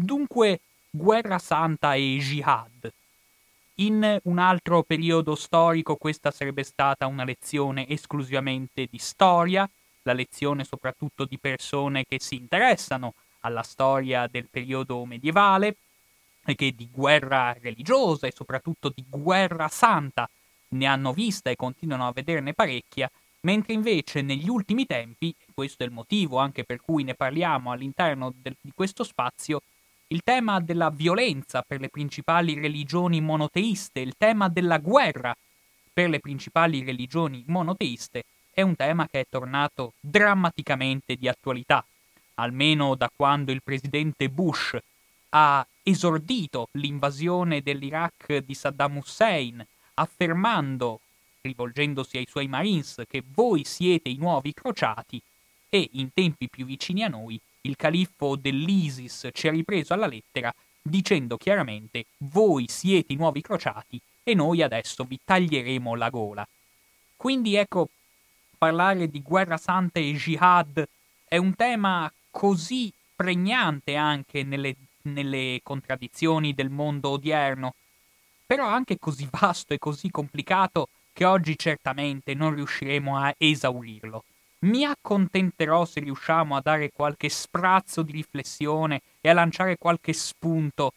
Dunque, guerra santa e jihad. In un altro periodo storico questa sarebbe stata una lezione esclusivamente di storia, la lezione soprattutto di persone che si interessano alla storia del periodo medievale, e che di guerra religiosa e soprattutto di guerra santa ne hanno vista e continuano a vederne parecchia, mentre invece negli ultimi tempi, e questo è il motivo anche per cui ne parliamo all'interno del, di questo spazio, il tema della violenza per le principali religioni monoteiste, il tema della guerra per le principali religioni monoteiste, è un tema che è tornato drammaticamente di attualità, almeno da quando il presidente Bush ha esordito l'invasione dell'Iraq di Saddam Hussein, affermando, rivolgendosi ai suoi Marines, che voi siete i nuovi crociati e in tempi più vicini a noi il califfo dell'ISIS ci ha ripreso alla lettera dicendo chiaramente voi siete i nuovi crociati e noi adesso vi taglieremo la gola. Quindi ecco, parlare di guerra santa e jihad è un tema così pregnante anche nelle, nelle contraddizioni del mondo odierno, però anche così vasto e così complicato che oggi certamente non riusciremo a esaurirlo. Mi accontenterò se riusciamo a dare qualche sprazzo di riflessione e a lanciare qualche spunto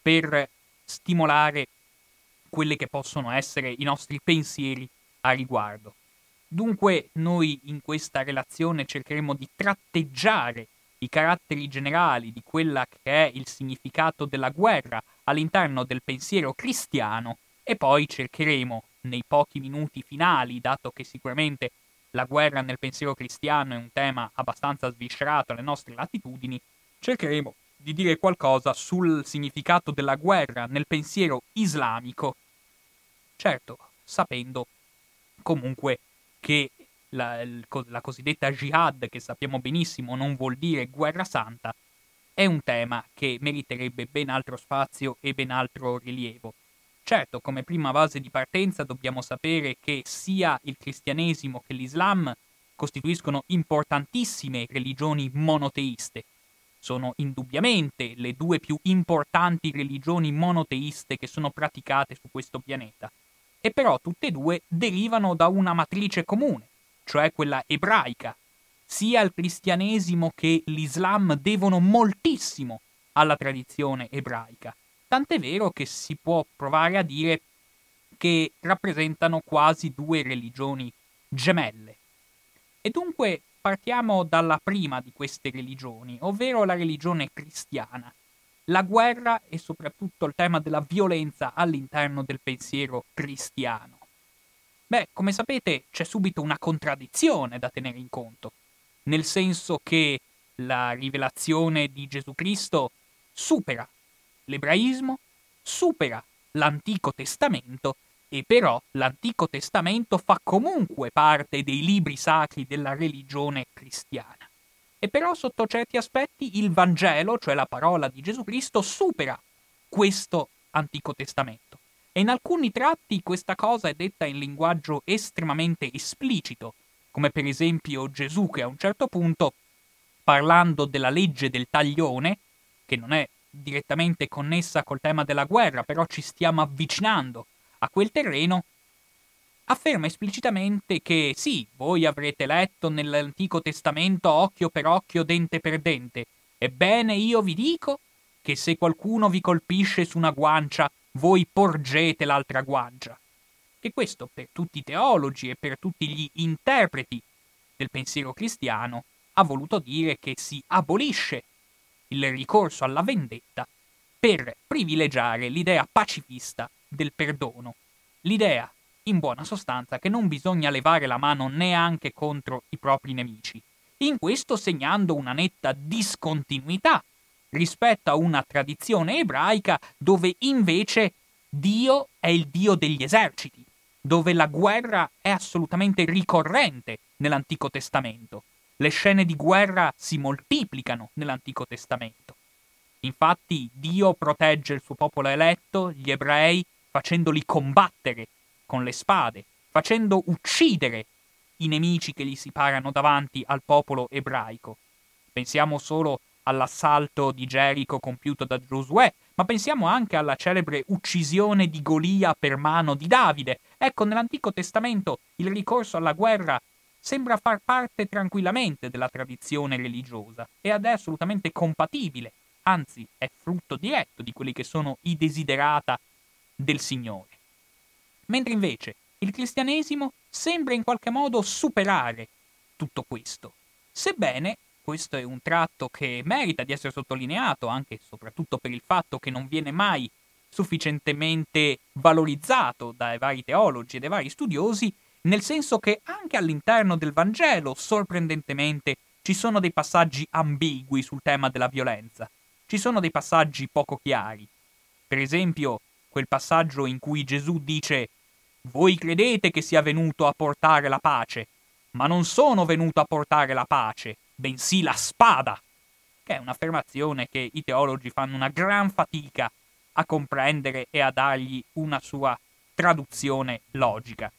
per stimolare quelli che possono essere i nostri pensieri a riguardo. Dunque noi in questa relazione cercheremo di tratteggiare i caratteri generali di quella che è il significato della guerra all'interno del pensiero cristiano e poi cercheremo nei pochi minuti finali, dato che sicuramente la guerra nel pensiero cristiano è un tema abbastanza sviscerato alle nostre latitudini, cercheremo di dire qualcosa sul significato della guerra nel pensiero islamico, certo sapendo comunque che la, la cosiddetta jihad, che sappiamo benissimo non vuol dire guerra santa, è un tema che meriterebbe ben altro spazio e ben altro rilievo. Certo, come prima base di partenza dobbiamo sapere che sia il cristianesimo che l'Islam costituiscono importantissime religioni monoteiste. Sono indubbiamente le due più importanti religioni monoteiste che sono praticate su questo pianeta. E però tutte e due derivano da una matrice comune, cioè quella ebraica. Sia il cristianesimo che l'Islam devono moltissimo alla tradizione ebraica tant'è vero che si può provare a dire che rappresentano quasi due religioni gemelle. E dunque partiamo dalla prima di queste religioni, ovvero la religione cristiana. La guerra e soprattutto il tema della violenza all'interno del pensiero cristiano. Beh, come sapete c'è subito una contraddizione da tenere in conto, nel senso che la rivelazione di Gesù Cristo supera l'ebraismo supera l'Antico Testamento e però l'Antico Testamento fa comunque parte dei libri sacri della religione cristiana. E però sotto certi aspetti il Vangelo, cioè la parola di Gesù Cristo, supera questo Antico Testamento. E in alcuni tratti questa cosa è detta in linguaggio estremamente esplicito, come per esempio Gesù che a un certo punto, parlando della legge del taglione, che non è direttamente connessa col tema della guerra, però ci stiamo avvicinando a quel terreno, afferma esplicitamente che sì, voi avrete letto nell'Antico Testamento occhio per occhio, dente per dente. Ebbene io vi dico che se qualcuno vi colpisce su una guancia, voi porgete l'altra guancia. E questo per tutti i teologi e per tutti gli interpreti del pensiero cristiano ha voluto dire che si abolisce il ricorso alla vendetta per privilegiare l'idea pacifista del perdono, l'idea, in buona sostanza, che non bisogna levare la mano neanche contro i propri nemici, in questo segnando una netta discontinuità rispetto a una tradizione ebraica dove invece Dio è il Dio degli eserciti, dove la guerra è assolutamente ricorrente nell'Antico Testamento le scene di guerra si moltiplicano nell'Antico Testamento. Infatti Dio protegge il suo popolo eletto, gli ebrei, facendoli combattere con le spade, facendo uccidere i nemici che gli si parano davanti al popolo ebraico. Pensiamo solo all'assalto di Gerico compiuto da Giosuè, ma pensiamo anche alla celebre uccisione di Golia per mano di Davide. Ecco, nell'Antico Testamento il ricorso alla guerra sembra far parte tranquillamente della tradizione religiosa ed è assolutamente compatibile, anzi è frutto diretto di quelli che sono i desiderata del Signore. Mentre invece il cristianesimo sembra in qualche modo superare tutto questo, sebbene questo è un tratto che merita di essere sottolineato anche e soprattutto per il fatto che non viene mai sufficientemente valorizzato dai vari teologi e dai vari studiosi, nel senso che anche all'interno del Vangelo, sorprendentemente, ci sono dei passaggi ambigui sul tema della violenza. Ci sono dei passaggi poco chiari. Per esempio, quel passaggio in cui Gesù dice Voi credete che sia venuto a portare la pace, ma non sono venuto a portare la pace, bensì la spada, che è un'affermazione che i teologi fanno una gran fatica a comprendere e a dargli una sua traduzione logica.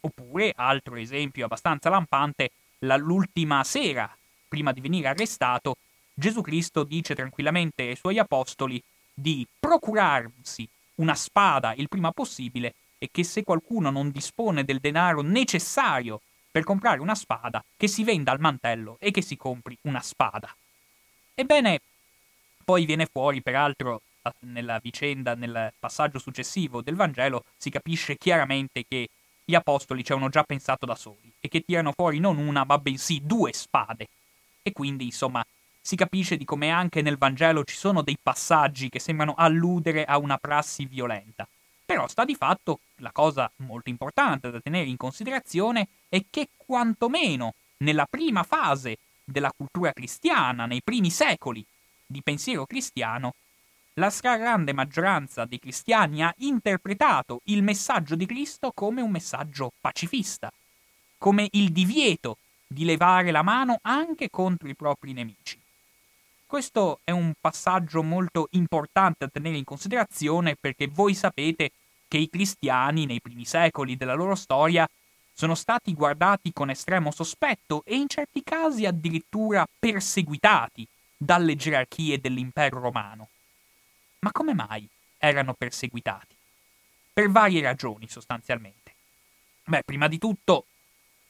Oppure, altro esempio abbastanza lampante, la, l'ultima sera, prima di venire arrestato, Gesù Cristo dice tranquillamente ai suoi apostoli di procurarsi una spada il prima possibile e che se qualcuno non dispone del denaro necessario per comprare una spada, che si venda al mantello e che si compri una spada. Ebbene, poi viene fuori, peraltro, nella vicenda, nel passaggio successivo del Vangelo, si capisce chiaramente che gli apostoli ci avevano già pensato da soli e che tirano fuori non una, ma bensì due spade. E quindi, insomma, si capisce di come anche nel Vangelo ci sono dei passaggi che sembrano alludere a una prassi violenta. Però sta di fatto la cosa molto importante da tenere in considerazione è che quantomeno nella prima fase della cultura cristiana, nei primi secoli di pensiero cristiano, la stragrande maggioranza dei cristiani ha interpretato il messaggio di Cristo come un messaggio pacifista, come il divieto di levare la mano anche contro i propri nemici. Questo è un passaggio molto importante da tenere in considerazione perché voi sapete che i cristiani nei primi secoli della loro storia sono stati guardati con estremo sospetto e in certi casi addirittura perseguitati dalle gerarchie dell'impero romano. Ma come mai erano perseguitati? Per varie ragioni sostanzialmente. Beh, prima di tutto,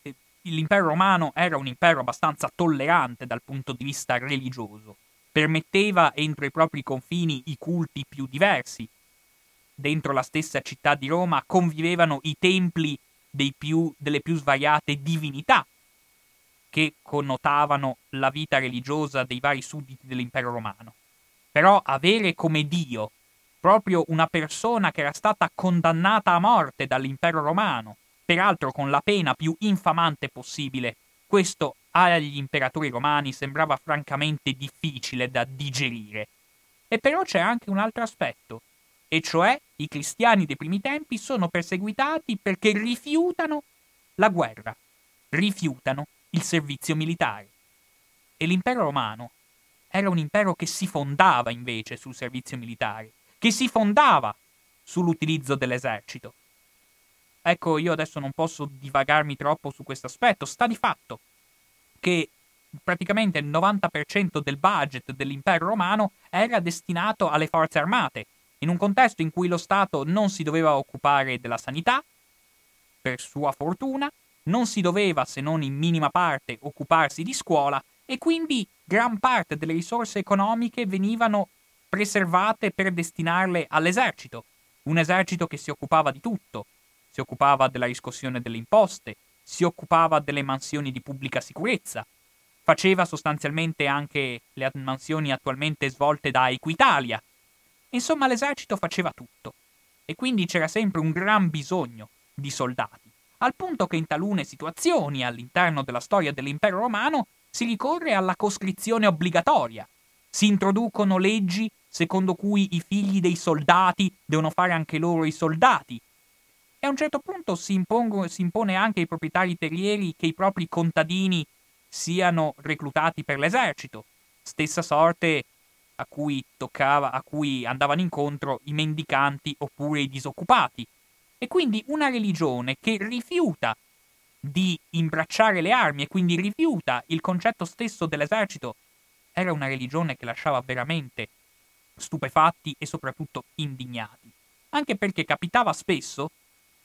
eh, l'impero romano era un impero abbastanza tollerante dal punto di vista religioso, permetteva entro i propri confini i culti più diversi, dentro la stessa città di Roma convivevano i templi più, delle più svariate divinità che connotavano la vita religiosa dei vari sudditi dell'impero romano. Però avere come Dio proprio una persona che era stata condannata a morte dall'impero romano, peraltro con la pena più infamante possibile, questo agli imperatori romani sembrava francamente difficile da digerire. E però c'è anche un altro aspetto e cioè i cristiani dei primi tempi sono perseguitati perché rifiutano la guerra, rifiutano il servizio militare. E l'impero romano era un impero che si fondava invece sul servizio militare, che si fondava sull'utilizzo dell'esercito. Ecco, io adesso non posso divagarmi troppo su questo aspetto, sta di fatto che praticamente il 90% del budget dell'impero romano era destinato alle forze armate, in un contesto in cui lo Stato non si doveva occupare della sanità, per sua fortuna, non si doveva, se non in minima parte, occuparsi di scuola e quindi gran parte delle risorse economiche venivano preservate per destinarle all'esercito, un esercito che si occupava di tutto, si occupava della riscossione delle imposte, si occupava delle mansioni di pubblica sicurezza, faceva sostanzialmente anche le mansioni attualmente svolte da Equitalia, Insomma, l'esercito faceva tutto. E quindi c'era sempre un gran bisogno di soldati, al punto che in talune situazioni all'interno della storia dell'impero romano si ricorre alla coscrizione obbligatoria. Si introducono leggi secondo cui i figli dei soldati devono fare anche loro i soldati. E a un certo punto si, impongo, si impone anche ai proprietari terrieri che i propri contadini siano reclutati per l'esercito. Stessa sorte a cui toccava, a cui andavano incontro i mendicanti oppure i disoccupati. E quindi una religione che rifiuta di imbracciare le armi e quindi rifiuta il concetto stesso dell'esercito era una religione che lasciava veramente stupefatti e soprattutto indignati. Anche perché capitava spesso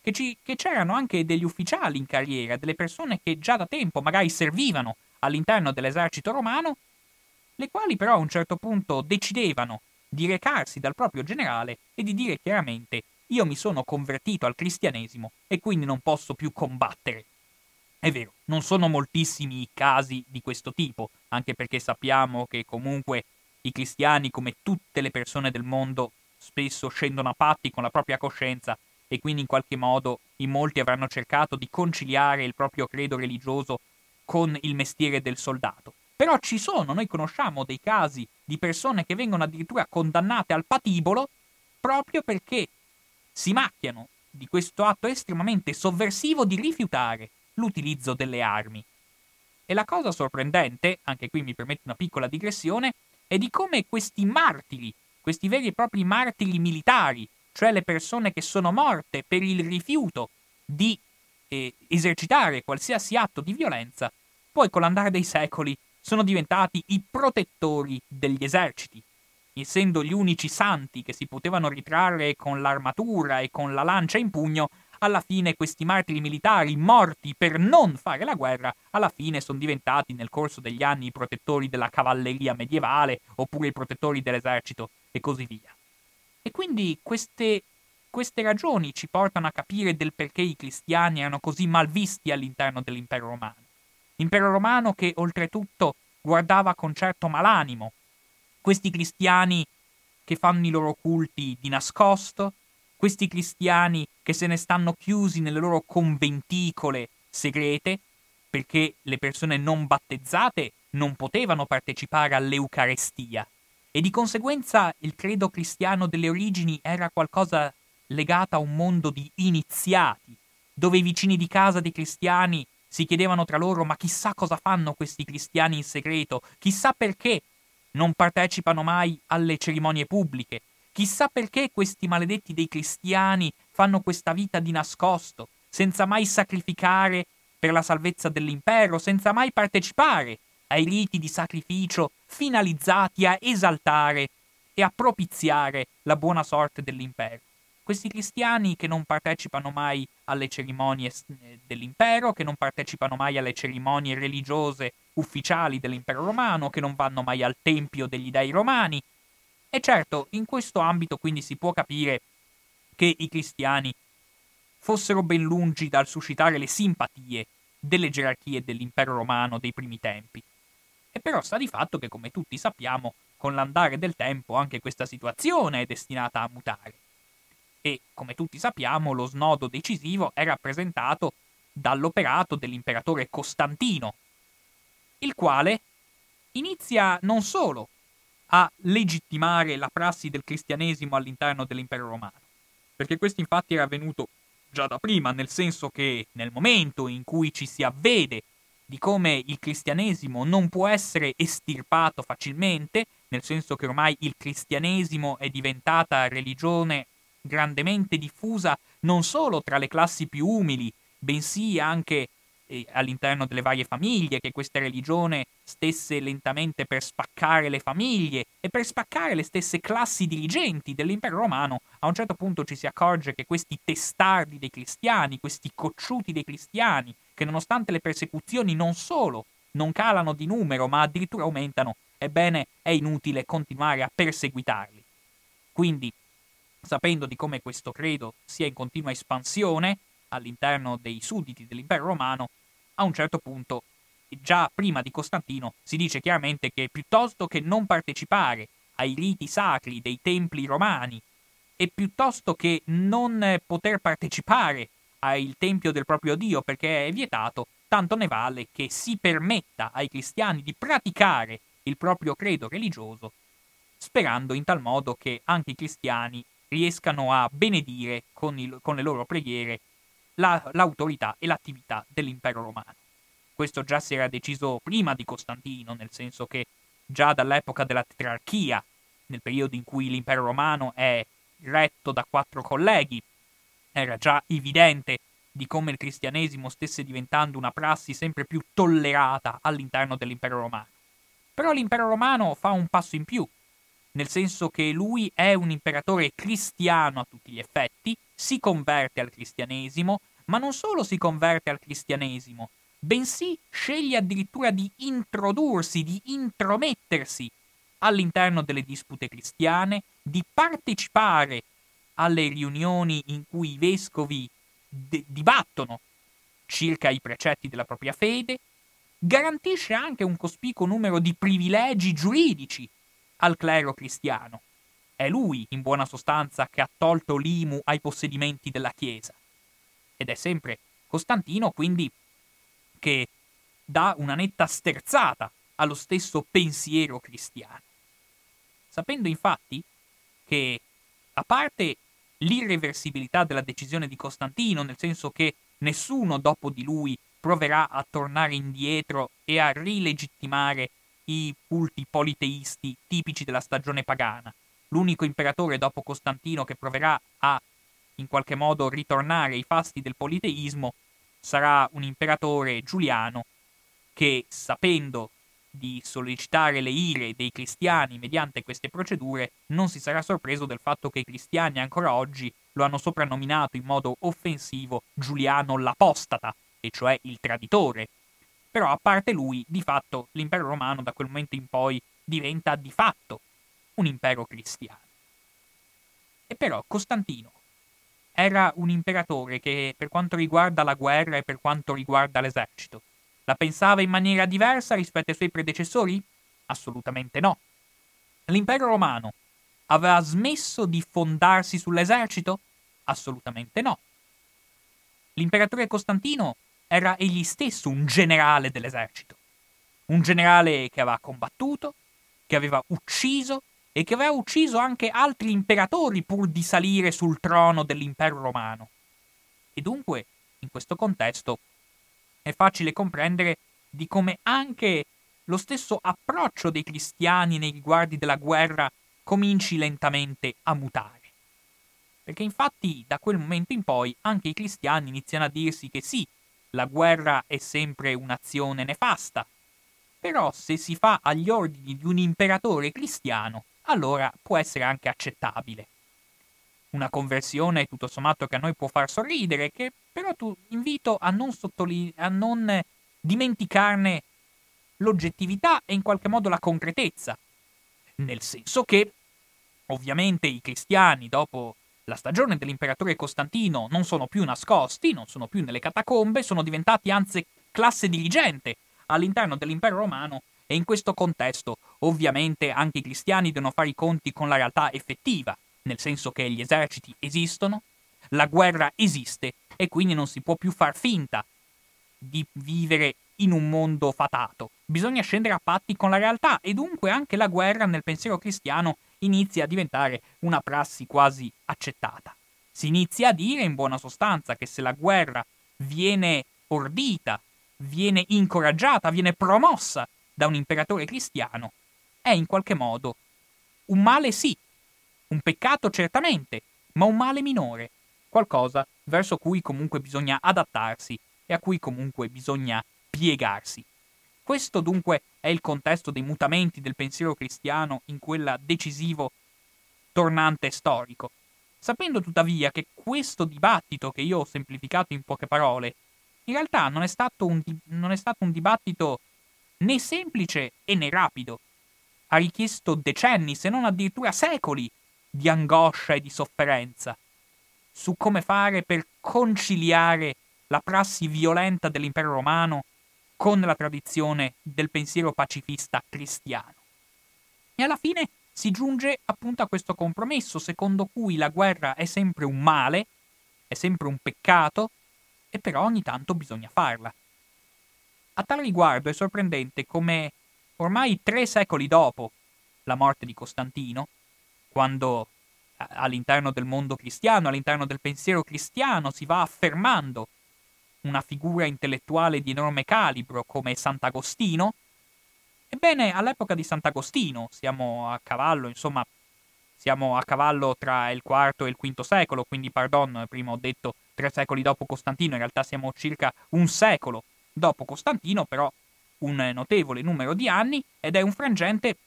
che, ci, che c'erano anche degli ufficiali in carriera, delle persone che già da tempo magari servivano all'interno dell'esercito romano, le quali però a un certo punto decidevano di recarsi dal proprio generale e di dire chiaramente io mi sono convertito al cristianesimo e quindi non posso più combattere. È vero, non sono moltissimi i casi di questo tipo, anche perché sappiamo che comunque i cristiani, come tutte le persone del mondo, spesso scendono a patti con la propria coscienza e quindi in qualche modo in molti avranno cercato di conciliare il proprio credo religioso con il mestiere del soldato. Però ci sono, noi conosciamo dei casi di persone che vengono addirittura condannate al patibolo proprio perché si macchiano di questo atto estremamente sovversivo di rifiutare l'utilizzo delle armi. E la cosa sorprendente, anche qui mi permette una piccola digressione, è di come questi martiri, questi veri e propri martiri militari, cioè le persone che sono morte per il rifiuto di eh, esercitare qualsiasi atto di violenza, poi con l'andare dei secoli sono diventati i protettori degli eserciti, essendo gli unici santi che si potevano ritrarre con l'armatura e con la lancia in pugno, alla fine questi martiri militari morti per non fare la guerra, alla fine sono diventati nel corso degli anni i protettori della cavalleria medievale oppure i protettori dell'esercito e così via. E quindi queste, queste ragioni ci portano a capire del perché i cristiani erano così mal visti all'interno dell'impero romano. Impero romano che oltretutto guardava con certo malanimo questi cristiani che fanno i loro culti di nascosto, questi cristiani che se ne stanno chiusi nelle loro conventicole segrete, perché le persone non battezzate non potevano partecipare all'Eucarestia. E di conseguenza il credo cristiano delle origini era qualcosa legato a un mondo di iniziati, dove i vicini di casa dei cristiani si chiedevano tra loro ma chissà cosa fanno questi cristiani in segreto, chissà perché non partecipano mai alle cerimonie pubbliche, chissà perché questi maledetti dei cristiani fanno questa vita di nascosto, senza mai sacrificare per la salvezza dell'impero, senza mai partecipare ai riti di sacrificio finalizzati a esaltare e a propiziare la buona sorte dell'impero. Questi cristiani che non partecipano mai alle cerimonie eh, dell'impero, che non partecipano mai alle cerimonie religiose ufficiali dell'impero romano, che non vanno mai al tempio degli dei romani. E certo, in questo ambito quindi si può capire che i cristiani fossero ben lungi dal suscitare le simpatie delle gerarchie dell'impero romano dei primi tempi. E però sta di fatto che, come tutti sappiamo, con l'andare del tempo anche questa situazione è destinata a mutare. E, come tutti sappiamo, lo snodo decisivo è rappresentato dall'operato dell'imperatore Costantino, il quale inizia non solo a legittimare la prassi del cristianesimo all'interno dell'impero romano, perché questo infatti era avvenuto già da prima, nel senso che nel momento in cui ci si avvede di come il cristianesimo non può essere estirpato facilmente, nel senso che ormai il cristianesimo è diventata religione grandemente diffusa non solo tra le classi più umili, bensì anche all'interno delle varie famiglie, che questa religione stesse lentamente per spaccare le famiglie e per spaccare le stesse classi dirigenti dell'impero romano, a un certo punto ci si accorge che questi testardi dei cristiani, questi cocciuti dei cristiani, che nonostante le persecuzioni non solo non calano di numero, ma addirittura aumentano, ebbene è inutile continuare a perseguitarli. Quindi, sapendo di come questo credo sia in continua espansione all'interno dei sudditi dell'impero romano, a un certo punto, già prima di Costantino, si dice chiaramente che piuttosto che non partecipare ai riti sacri dei templi romani e piuttosto che non poter partecipare al tempio del proprio Dio perché è vietato, tanto ne vale che si permetta ai cristiani di praticare il proprio credo religioso, sperando in tal modo che anche i cristiani riescano a benedire con, il, con le loro preghiere la, l'autorità e l'attività dell'impero romano. Questo già si era deciso prima di Costantino, nel senso che già dall'epoca della tetrarchia, nel periodo in cui l'impero romano è retto da quattro colleghi, era già evidente di come il cristianesimo stesse diventando una prassi sempre più tollerata all'interno dell'impero romano. Però l'impero romano fa un passo in più, nel senso che lui è un imperatore cristiano a tutti gli effetti, si converte al cristianesimo, ma non solo si converte al cristianesimo, bensì sceglie addirittura di introdursi, di intromettersi all'interno delle dispute cristiane, di partecipare alle riunioni in cui i vescovi de- dibattono circa i precetti della propria fede, garantisce anche un cospicuo numero di privilegi giuridici al clero cristiano. È lui, in buona sostanza, che ha tolto l'IMU ai possedimenti della Chiesa. Ed è sempre Costantino, quindi, che dà una netta sterzata allo stesso pensiero cristiano. Sapendo infatti che, a parte l'irreversibilità della decisione di Costantino, nel senso che nessuno dopo di lui proverà a tornare indietro e a rilegittimare i culti politeisti tipici della stagione pagana. L'unico imperatore dopo Costantino che proverà a in qualche modo ritornare ai fasti del politeismo sarà un imperatore Giuliano che, sapendo di sollecitare le ire dei cristiani mediante queste procedure, non si sarà sorpreso del fatto che i cristiani ancora oggi lo hanno soprannominato in modo offensivo Giuliano l'apostata, e cioè il traditore. Però a parte lui, di fatto l'impero romano da quel momento in poi diventa di fatto un impero cristiano. E però Costantino era un imperatore che per quanto riguarda la guerra e per quanto riguarda l'esercito la pensava in maniera diversa rispetto ai suoi predecessori? Assolutamente no. L'impero romano aveva smesso di fondarsi sull'esercito? Assolutamente no. L'imperatore Costantino era egli stesso un generale dell'esercito, un generale che aveva combattuto, che aveva ucciso e che aveva ucciso anche altri imperatori pur di salire sul trono dell'impero romano. E dunque, in questo contesto, è facile comprendere di come anche lo stesso approccio dei cristiani nei riguardi della guerra cominci lentamente a mutare. Perché infatti da quel momento in poi anche i cristiani iniziano a dirsi che sì, la guerra è sempre un'azione nefasta, però se si fa agli ordini di un imperatore cristiano, allora può essere anche accettabile una conversione tutto sommato che a noi può far sorridere, che però tu invito a non, sottoline- a non dimenticarne l'oggettività e in qualche modo la concretezza. Nel senso che, ovviamente, i cristiani, dopo la stagione dell'imperatore Costantino, non sono più nascosti, non sono più nelle catacombe, sono diventati anzi classe dirigente all'interno dell'impero romano e in questo contesto, ovviamente, anche i cristiani devono fare i conti con la realtà effettiva nel senso che gli eserciti esistono, la guerra esiste e quindi non si può più far finta di vivere in un mondo fatato. Bisogna scendere a patti con la realtà e dunque anche la guerra nel pensiero cristiano inizia a diventare una prassi quasi accettata. Si inizia a dire in buona sostanza che se la guerra viene ordita, viene incoraggiata, viene promossa da un imperatore cristiano, è in qualche modo un male sì, un peccato certamente, ma un male minore, qualcosa verso cui comunque bisogna adattarsi e a cui comunque bisogna piegarsi. Questo dunque è il contesto dei mutamenti del pensiero cristiano in quella decisivo tornante storico. Sapendo tuttavia che questo dibattito che io ho semplificato in poche parole, in realtà non è stato un, non è stato un dibattito né semplice e né rapido. Ha richiesto decenni, se non addirittura secoli, di angoscia e di sofferenza, su come fare per conciliare la prassi violenta dell'impero romano con la tradizione del pensiero pacifista cristiano. E alla fine si giunge appunto a questo compromesso secondo cui la guerra è sempre un male, è sempre un peccato, e però ogni tanto bisogna farla. A tal riguardo è sorprendente come ormai tre secoli dopo la morte di Costantino, quando all'interno del mondo cristiano, all'interno del pensiero cristiano, si va affermando una figura intellettuale di enorme calibro come Sant'Agostino. Ebbene, all'epoca di Sant'Agostino, siamo a cavallo, insomma, siamo a cavallo tra il IV e il V secolo, quindi pardon, prima ho detto tre secoli dopo Costantino, in realtà siamo circa un secolo dopo Costantino, però un notevole numero di anni ed è un frangente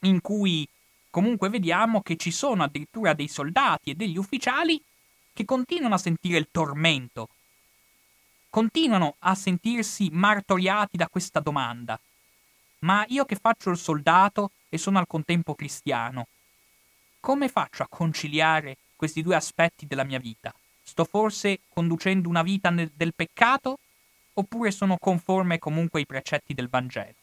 in cui comunque vediamo che ci sono addirittura dei soldati e degli ufficiali che continuano a sentire il tormento, continuano a sentirsi martoriati da questa domanda. Ma io che faccio il soldato e sono al contempo cristiano, come faccio a conciliare questi due aspetti della mia vita? Sto forse conducendo una vita nel, del peccato oppure sono conforme comunque ai precetti del Vangelo?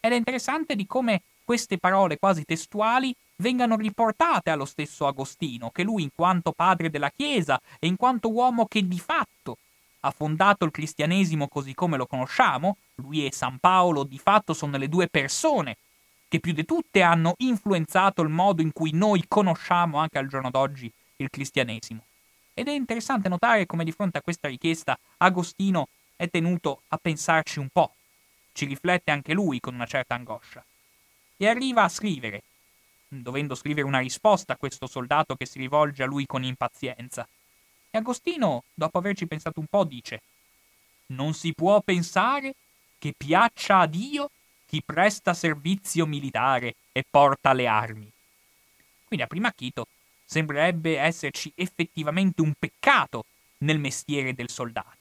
Ed è interessante di come queste parole quasi testuali vengano riportate allo stesso Agostino, che lui in quanto padre della Chiesa e in quanto uomo che di fatto ha fondato il cristianesimo così come lo conosciamo, lui e San Paolo di fatto sono le due persone che più di tutte hanno influenzato il modo in cui noi conosciamo anche al giorno d'oggi il cristianesimo. Ed è interessante notare come di fronte a questa richiesta Agostino è tenuto a pensarci un po', ci riflette anche lui con una certa angoscia, e arriva a scrivere, dovendo scrivere una risposta a questo soldato che si rivolge a lui con impazienza. E Agostino, dopo averci pensato un po', dice Non si può pensare che piaccia a Dio chi presta servizio militare e porta le armi. Quindi a prima acchito sembrerebbe esserci effettivamente un peccato nel mestiere del soldato.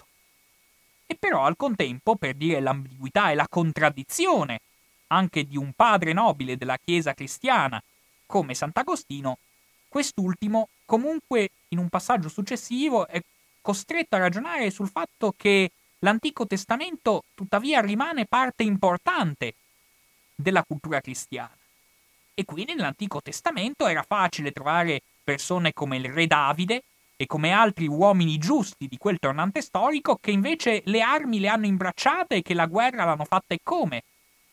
E però al contempo, per dire l'ambiguità e la contraddizione anche di un padre nobile della Chiesa cristiana come Sant'Agostino, quest'ultimo comunque in un passaggio successivo è costretto a ragionare sul fatto che l'Antico Testamento tuttavia rimane parte importante della cultura cristiana. E quindi nell'Antico Testamento era facile trovare persone come il re Davide e come altri uomini giusti di quel tornante storico che invece le armi le hanno imbracciate e che la guerra l'hanno fatta e come.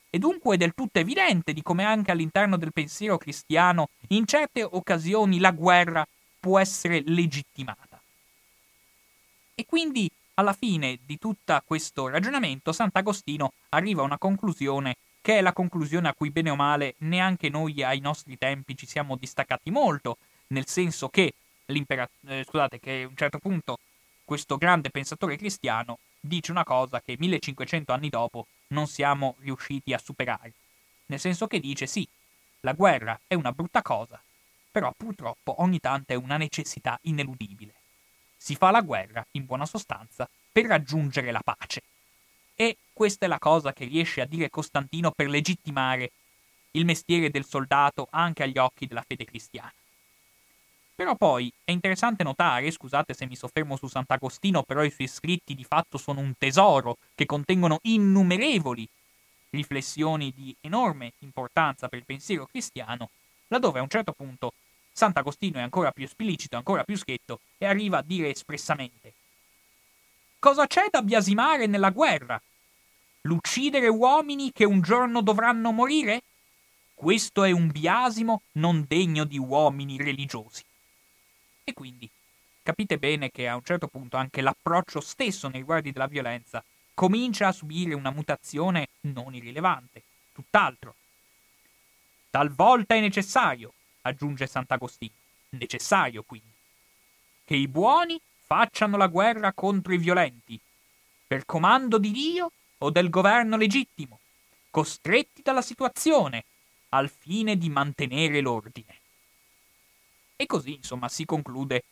E dunque è del tutto evidente di come anche all'interno del pensiero cristiano in certe occasioni la guerra può essere legittimata. E quindi alla fine di tutto questo ragionamento Sant'Agostino arriva a una conclusione che è la conclusione a cui bene o male neanche noi ai nostri tempi ci siamo distaccati molto, nel senso che eh, scusate, che a un certo punto questo grande pensatore cristiano dice una cosa che 1500 anni dopo non siamo riusciti a superare. Nel senso che dice sì, la guerra è una brutta cosa, però purtroppo ogni tanto è una necessità ineludibile. Si fa la guerra, in buona sostanza, per raggiungere la pace. E questa è la cosa che riesce a dire Costantino per legittimare il mestiere del soldato anche agli occhi della fede cristiana. Però poi è interessante notare, scusate se mi soffermo su Sant'Agostino, però i suoi scritti di fatto sono un tesoro che contengono innumerevoli riflessioni di enorme importanza per il pensiero cristiano, laddove a un certo punto Sant'Agostino è ancora più esplicito, ancora più schietto e arriva a dire espressamente Cosa c'è da biasimare nella guerra? L'uccidere uomini che un giorno dovranno morire? Questo è un biasimo non degno di uomini religiosi. E quindi capite bene che a un certo punto anche l'approccio stesso nei riguardi della violenza comincia a subire una mutazione non irrilevante, tutt'altro. Talvolta è necessario, aggiunge Sant'Agostino, necessario quindi, che i buoni facciano la guerra contro i violenti, per comando di Dio o del governo legittimo, costretti dalla situazione, al fine di mantenere l'ordine. E così, insomma, si conclude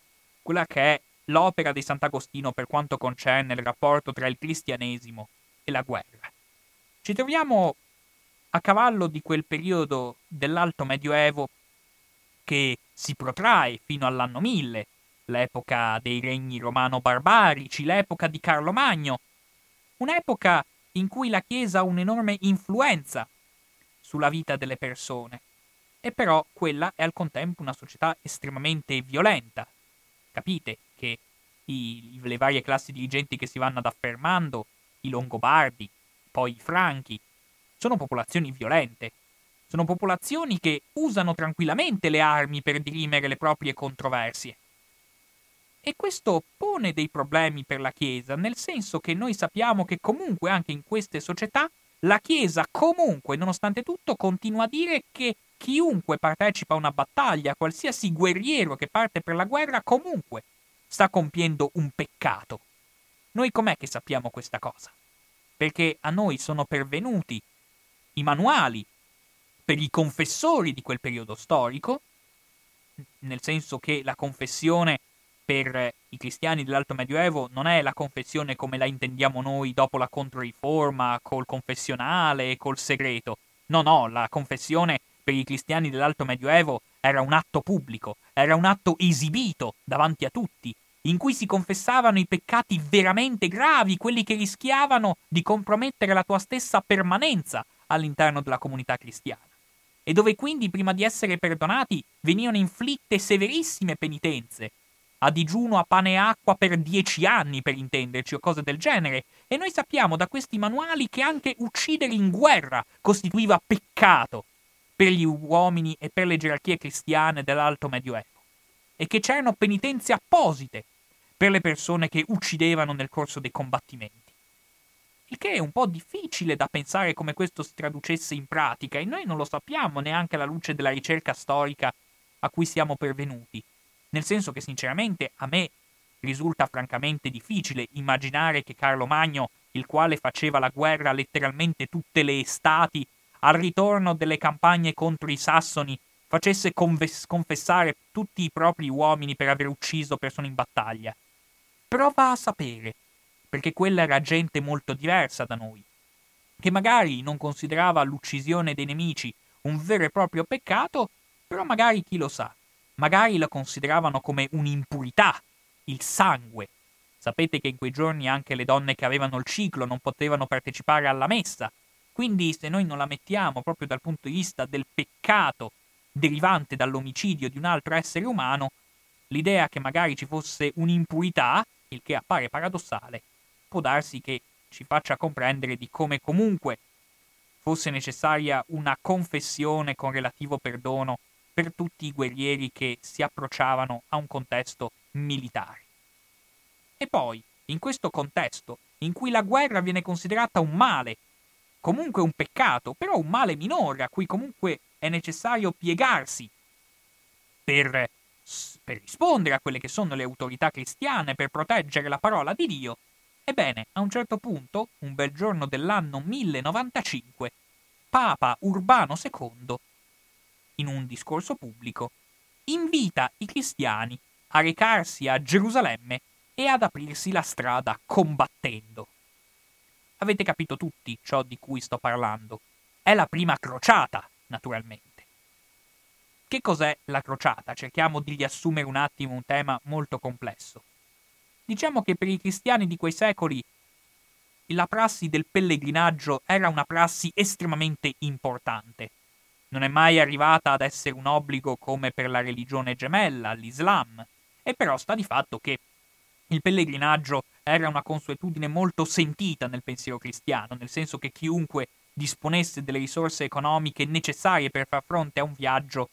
quella che è l'opera di Sant'Agostino per quanto concerne il rapporto tra il cristianesimo e la guerra. Ci troviamo a cavallo di quel periodo dell'Alto Medioevo che si protrae fino all'anno 1000, l'epoca dei regni romano-barbarici, l'epoca di Carlo Magno, un'epoca in cui la Chiesa ha un'enorme influenza sulla vita delle persone e però quella è al contempo una società estremamente violenta. Capite che i, le varie classi dirigenti che si vanno ad affermando, i Longobardi, poi i Franchi, sono popolazioni violente. Sono popolazioni che usano tranquillamente le armi per dirimere le proprie controversie. E questo pone dei problemi per la Chiesa, nel senso che noi sappiamo che comunque anche in queste società la Chiesa comunque, nonostante tutto, continua a dire che chiunque partecipa a una battaglia, qualsiasi guerriero che parte per la guerra, comunque sta compiendo un peccato. Noi com'è che sappiamo questa cosa? perché a noi sono pervenuti i manuali per i confessori di quel periodo storico, nel senso che la confessione per i cristiani dell'Alto Medioevo non è la confessione come la intendiamo noi dopo la Controriforma, col confessionale e col segreto. No, no, la confessione per i cristiani dell'Alto Medioevo era un atto pubblico, era un atto esibito davanti a tutti, in cui si confessavano i peccati veramente gravi, quelli che rischiavano di compromettere la tua stessa permanenza all'interno della comunità cristiana, e dove quindi prima di essere perdonati venivano inflitte severissime penitenze, a digiuno a pane e acqua per dieci anni, per intenderci, o cose del genere, e noi sappiamo da questi manuali che anche uccidere in guerra costituiva peccato per gli uomini e per le gerarchie cristiane dell'Alto Medioevo, e che c'erano penitenze apposite per le persone che uccidevano nel corso dei combattimenti. Il che è un po' difficile da pensare come questo si traducesse in pratica e noi non lo sappiamo neanche alla luce della ricerca storica a cui siamo pervenuti. Nel senso che sinceramente a me risulta francamente difficile immaginare che Carlo Magno, il quale faceva la guerra letteralmente tutte le estati, al ritorno delle campagne contro i sassoni, facesse conves- confessare tutti i propri uomini per aver ucciso persone in battaglia. Prova a sapere, perché quella era gente molto diversa da noi, che magari non considerava l'uccisione dei nemici un vero e proprio peccato, però magari chi lo sa, magari la consideravano come un'impurità, il sangue. Sapete che in quei giorni anche le donne che avevano il ciclo non potevano partecipare alla messa, quindi se noi non la mettiamo proprio dal punto di vista del peccato derivante dall'omicidio di un altro essere umano, l'idea che magari ci fosse un'impurità il che appare paradossale, può darsi che ci faccia comprendere di come comunque fosse necessaria una confessione con relativo perdono per tutti i guerrieri che si approcciavano a un contesto militare. E poi, in questo contesto, in cui la guerra viene considerata un male, comunque un peccato, però un male minore a cui comunque è necessario piegarsi per per rispondere a quelle che sono le autorità cristiane, per proteggere la parola di Dio, ebbene, a un certo punto, un bel giorno dell'anno 1095, Papa Urbano II, in un discorso pubblico, invita i cristiani a recarsi a Gerusalemme e ad aprirsi la strada combattendo. Avete capito tutti ciò di cui sto parlando. È la prima crociata, naturalmente. Che cos'è la crociata? Cerchiamo di riassumere un attimo un tema molto complesso. Diciamo che per i cristiani di quei secoli la prassi del pellegrinaggio era una prassi estremamente importante. Non è mai arrivata ad essere un obbligo come per la religione gemella, l'Islam, e però sta di fatto che il pellegrinaggio era una consuetudine molto sentita nel pensiero cristiano, nel senso che chiunque disponesse delle risorse economiche necessarie per far fronte a un viaggio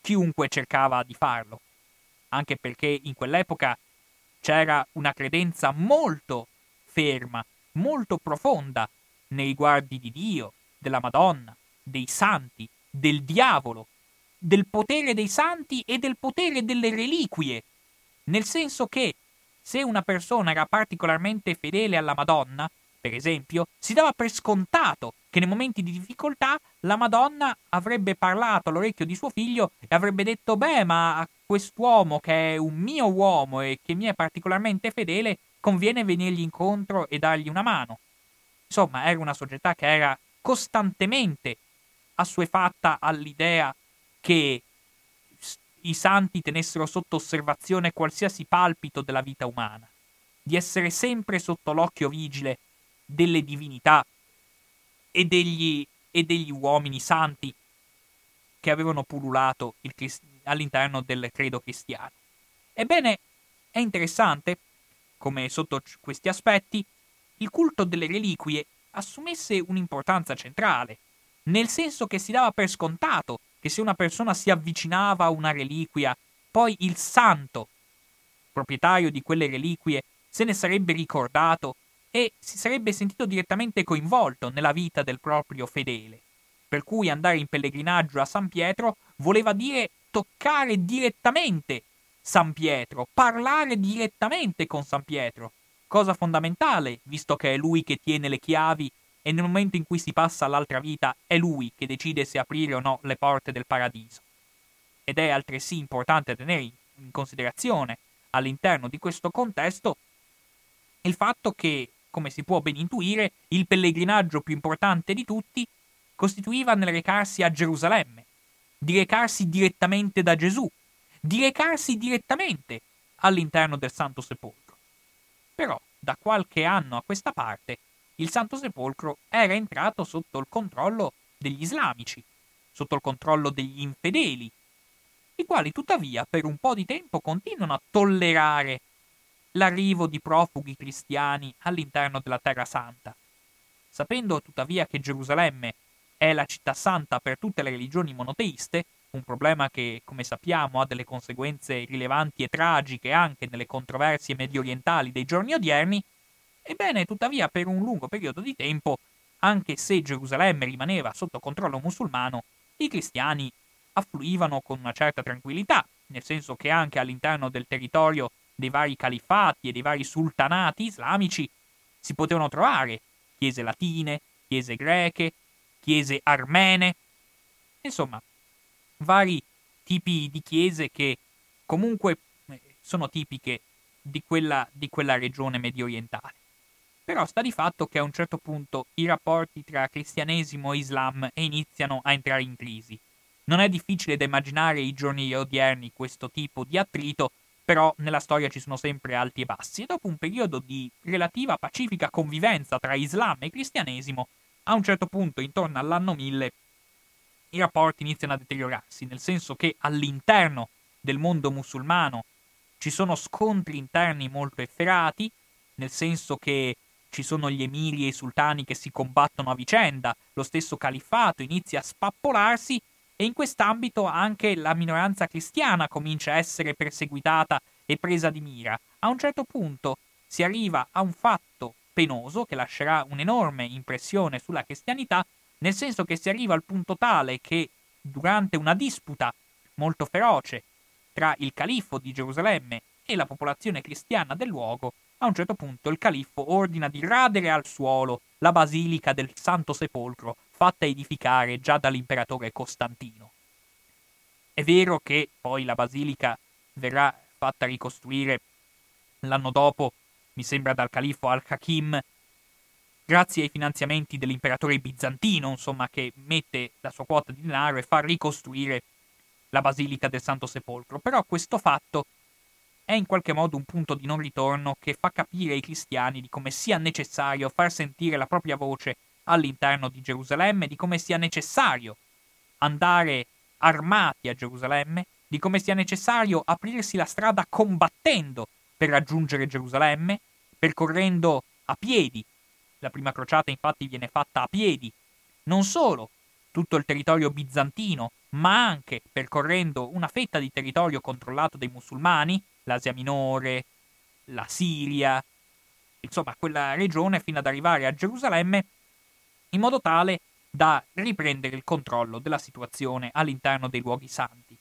chiunque cercava di farlo, anche perché in quell'epoca c'era una credenza molto ferma, molto profonda nei riguardi di Dio, della Madonna, dei santi, del diavolo, del potere dei santi e del potere delle reliquie, nel senso che se una persona era particolarmente fedele alla Madonna, per esempio, si dava per scontato che nei momenti di difficoltà la Madonna avrebbe parlato all'orecchio di suo figlio e avrebbe detto beh ma a quest'uomo che è un mio uomo e che mi è particolarmente fedele conviene venirgli incontro e dargli una mano. Insomma, era una società che era costantemente assuefatta all'idea che i santi tenessero sotto osservazione qualsiasi palpito della vita umana, di essere sempre sotto l'occhio vigile delle divinità e degli, e degli uomini santi che avevano pullulato Crist- all'interno del credo cristiano. Ebbene, è interessante come sotto questi aspetti il culto delle reliquie assumesse un'importanza centrale, nel senso che si dava per scontato che se una persona si avvicinava a una reliquia, poi il santo, proprietario di quelle reliquie, se ne sarebbe ricordato e si sarebbe sentito direttamente coinvolto nella vita del proprio fedele. Per cui andare in pellegrinaggio a San Pietro voleva dire toccare direttamente San Pietro, parlare direttamente con San Pietro. cosa fondamentale, visto che è lui che tiene le chiavi e nel momento in cui si passa all'altra vita è lui che decide se aprire o no le porte del paradiso. Ed è altresì importante tenere in considerazione all'interno di questo contesto il fatto che, come si può ben intuire, il pellegrinaggio più importante di tutti costituiva nel recarsi a Gerusalemme, di recarsi direttamente da Gesù, di recarsi direttamente all'interno del Santo Sepolcro. Però, da qualche anno a questa parte, il Santo Sepolcro era entrato sotto il controllo degli islamici, sotto il controllo degli infedeli, i quali tuttavia per un po' di tempo continuano a tollerare l'arrivo di profughi cristiani all'interno della Terra Santa. Sapendo tuttavia che Gerusalemme è la città santa per tutte le religioni monoteiste, un problema che, come sappiamo, ha delle conseguenze rilevanti e tragiche anche nelle controversie medio orientali dei giorni odierni, ebbene, tuttavia, per un lungo periodo di tempo, anche se Gerusalemme rimaneva sotto controllo musulmano, i cristiani affluivano con una certa tranquillità, nel senso che anche all'interno del territorio dei vari califati e dei vari sultanati islamici si potevano trovare chiese latine, chiese greche, chiese armene, insomma, vari tipi di chiese che comunque eh, sono tipiche di quella, di quella regione medio orientale. Però sta di fatto che a un certo punto i rapporti tra cristianesimo e islam iniziano a entrare in crisi. Non è difficile da immaginare i giorni odierni questo tipo di attrito, però nella storia ci sono sempre alti e bassi e dopo un periodo di relativa pacifica convivenza tra Islam e cristianesimo, a un certo punto, intorno all'anno 1000, i rapporti iniziano a deteriorarsi, nel senso che all'interno del mondo musulmano ci sono scontri interni molto efferati, nel senso che ci sono gli emiri e i sultani che si combattono a vicenda, lo stesso califfato inizia a spappolarsi e in quest'ambito anche la minoranza cristiana comincia a essere perseguitata e presa di mira. A un certo punto si arriva a un fatto penoso che lascerà un'enorme impressione sulla cristianità, nel senso che si arriva al punto tale che durante una disputa molto feroce tra il califfo di Gerusalemme e la popolazione cristiana del luogo, a un certo punto il califfo ordina di radere al suolo la basilica del Santo Sepolcro fatta edificare già dall'imperatore Costantino. È vero che poi la basilica verrà fatta ricostruire l'anno dopo, mi sembra dal califfo al-Hakim, grazie ai finanziamenti dell'imperatore bizantino, insomma, che mette la sua quota di denaro e fa ricostruire la basilica del Santo Sepolcro. Però questo fatto è in qualche modo un punto di non ritorno che fa capire ai cristiani di come sia necessario far sentire la propria voce all'interno di Gerusalemme, di come sia necessario andare armati a Gerusalemme, di come sia necessario aprirsi la strada combattendo per raggiungere Gerusalemme, percorrendo a piedi. La prima crociata infatti viene fatta a piedi. Non solo tutto il territorio bizantino, ma anche percorrendo una fetta di territorio controllato dai musulmani, l'Asia Minore, la Siria, insomma quella regione fino ad arrivare a Gerusalemme, in modo tale da riprendere il controllo della situazione all'interno dei luoghi santi.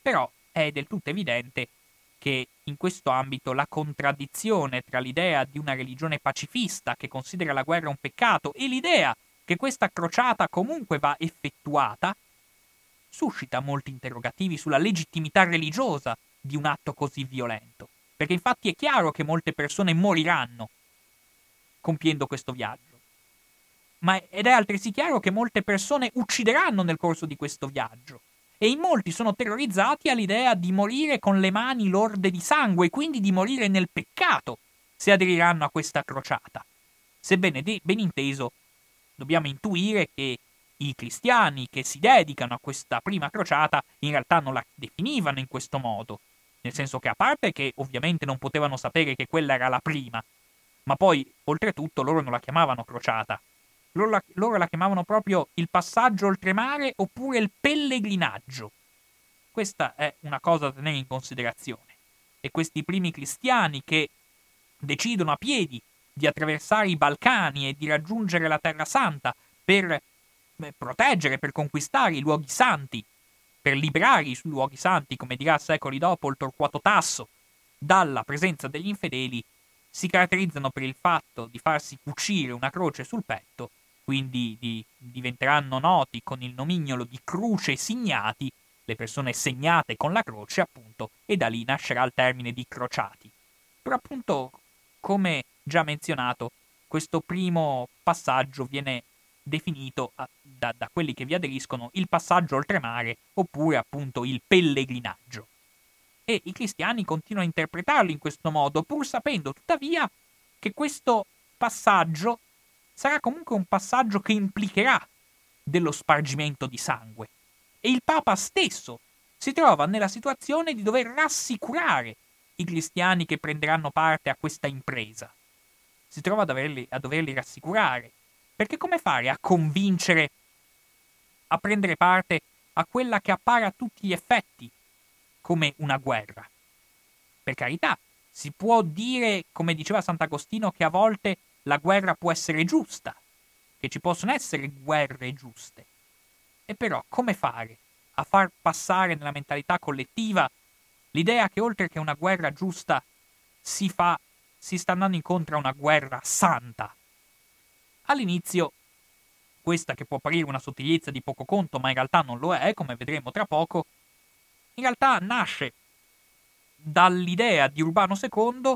Però è del tutto evidente che in questo ambito la contraddizione tra l'idea di una religione pacifista che considera la guerra un peccato e l'idea che questa crociata comunque va effettuata suscita molti interrogativi sulla legittimità religiosa di un atto così violento, perché infatti è chiaro che molte persone moriranno compiendo questo viaggio. Ma ed è altresì chiaro che molte persone uccideranno nel corso di questo viaggio. E in molti sono terrorizzati all'idea di morire con le mani lorde di sangue e quindi di morire nel peccato se aderiranno a questa crociata. Sebbene ben inteso, dobbiamo intuire che i cristiani che si dedicano a questa prima crociata in realtà non la definivano in questo modo, nel senso che a parte che ovviamente non potevano sapere che quella era la prima, ma poi oltretutto loro non la chiamavano crociata, loro la, loro la chiamavano proprio il passaggio oltremare oppure il pellegrinaggio. Questa è una cosa da tenere in considerazione. E questi primi cristiani che decidono a piedi di attraversare i Balcani e di raggiungere la Terra Santa per proteggere, per conquistare i luoghi santi, per liberare i luoghi santi, come dirà secoli dopo il Torquato Tasso, dalla presenza degli infedeli, si caratterizzano per il fatto di farsi cucire una croce sul petto, quindi di, diventeranno noti con il nomignolo di croce signati, le persone segnate con la croce appunto, e da lì nascerà il termine di crociati. Però appunto, come già menzionato, questo primo passaggio viene definito da, da, quelli che vi aderiscono il passaggio oltremare oppure appunto il pellegrinaggio. E i cristiani continuano a interpretarlo in questo modo, pur sapendo tuttavia che questo passaggio sarà comunque un passaggio che implicherà dello spargimento di sangue. E il Papa stesso si trova nella situazione di dover rassicurare i cristiani che prenderanno parte a questa impresa. Si trova a doverli, a doverli rassicurare perché come fare a convincere a prendere parte a quella che appare a tutti gli effetti come una guerra? Per carità, si può dire, come diceva Sant'Agostino, che a volte la guerra può essere giusta, che ci possono essere guerre giuste. E però come fare a far passare nella mentalità collettiva l'idea che oltre che una guerra giusta si fa si sta andando incontro a una guerra santa, All'inizio questa che può apparire una sottigliezza di poco conto, ma in realtà non lo è, come vedremo tra poco, in realtà nasce dall'idea di Urbano II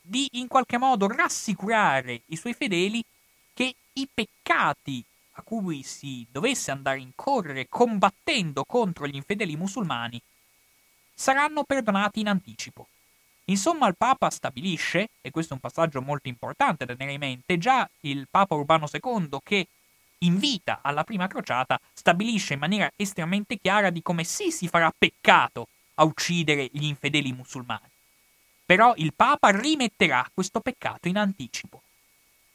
di in qualche modo rassicurare i suoi fedeli che i peccati a cui si dovesse andare in correre combattendo contro gli infedeli musulmani saranno perdonati in anticipo. Insomma, il Papa stabilisce, e questo è un passaggio molto importante da tenere in mente, già il Papa Urbano II che invita alla prima crociata stabilisce in maniera estremamente chiara di come sì si farà peccato a uccidere gli infedeli musulmani. Però il Papa rimetterà questo peccato in anticipo.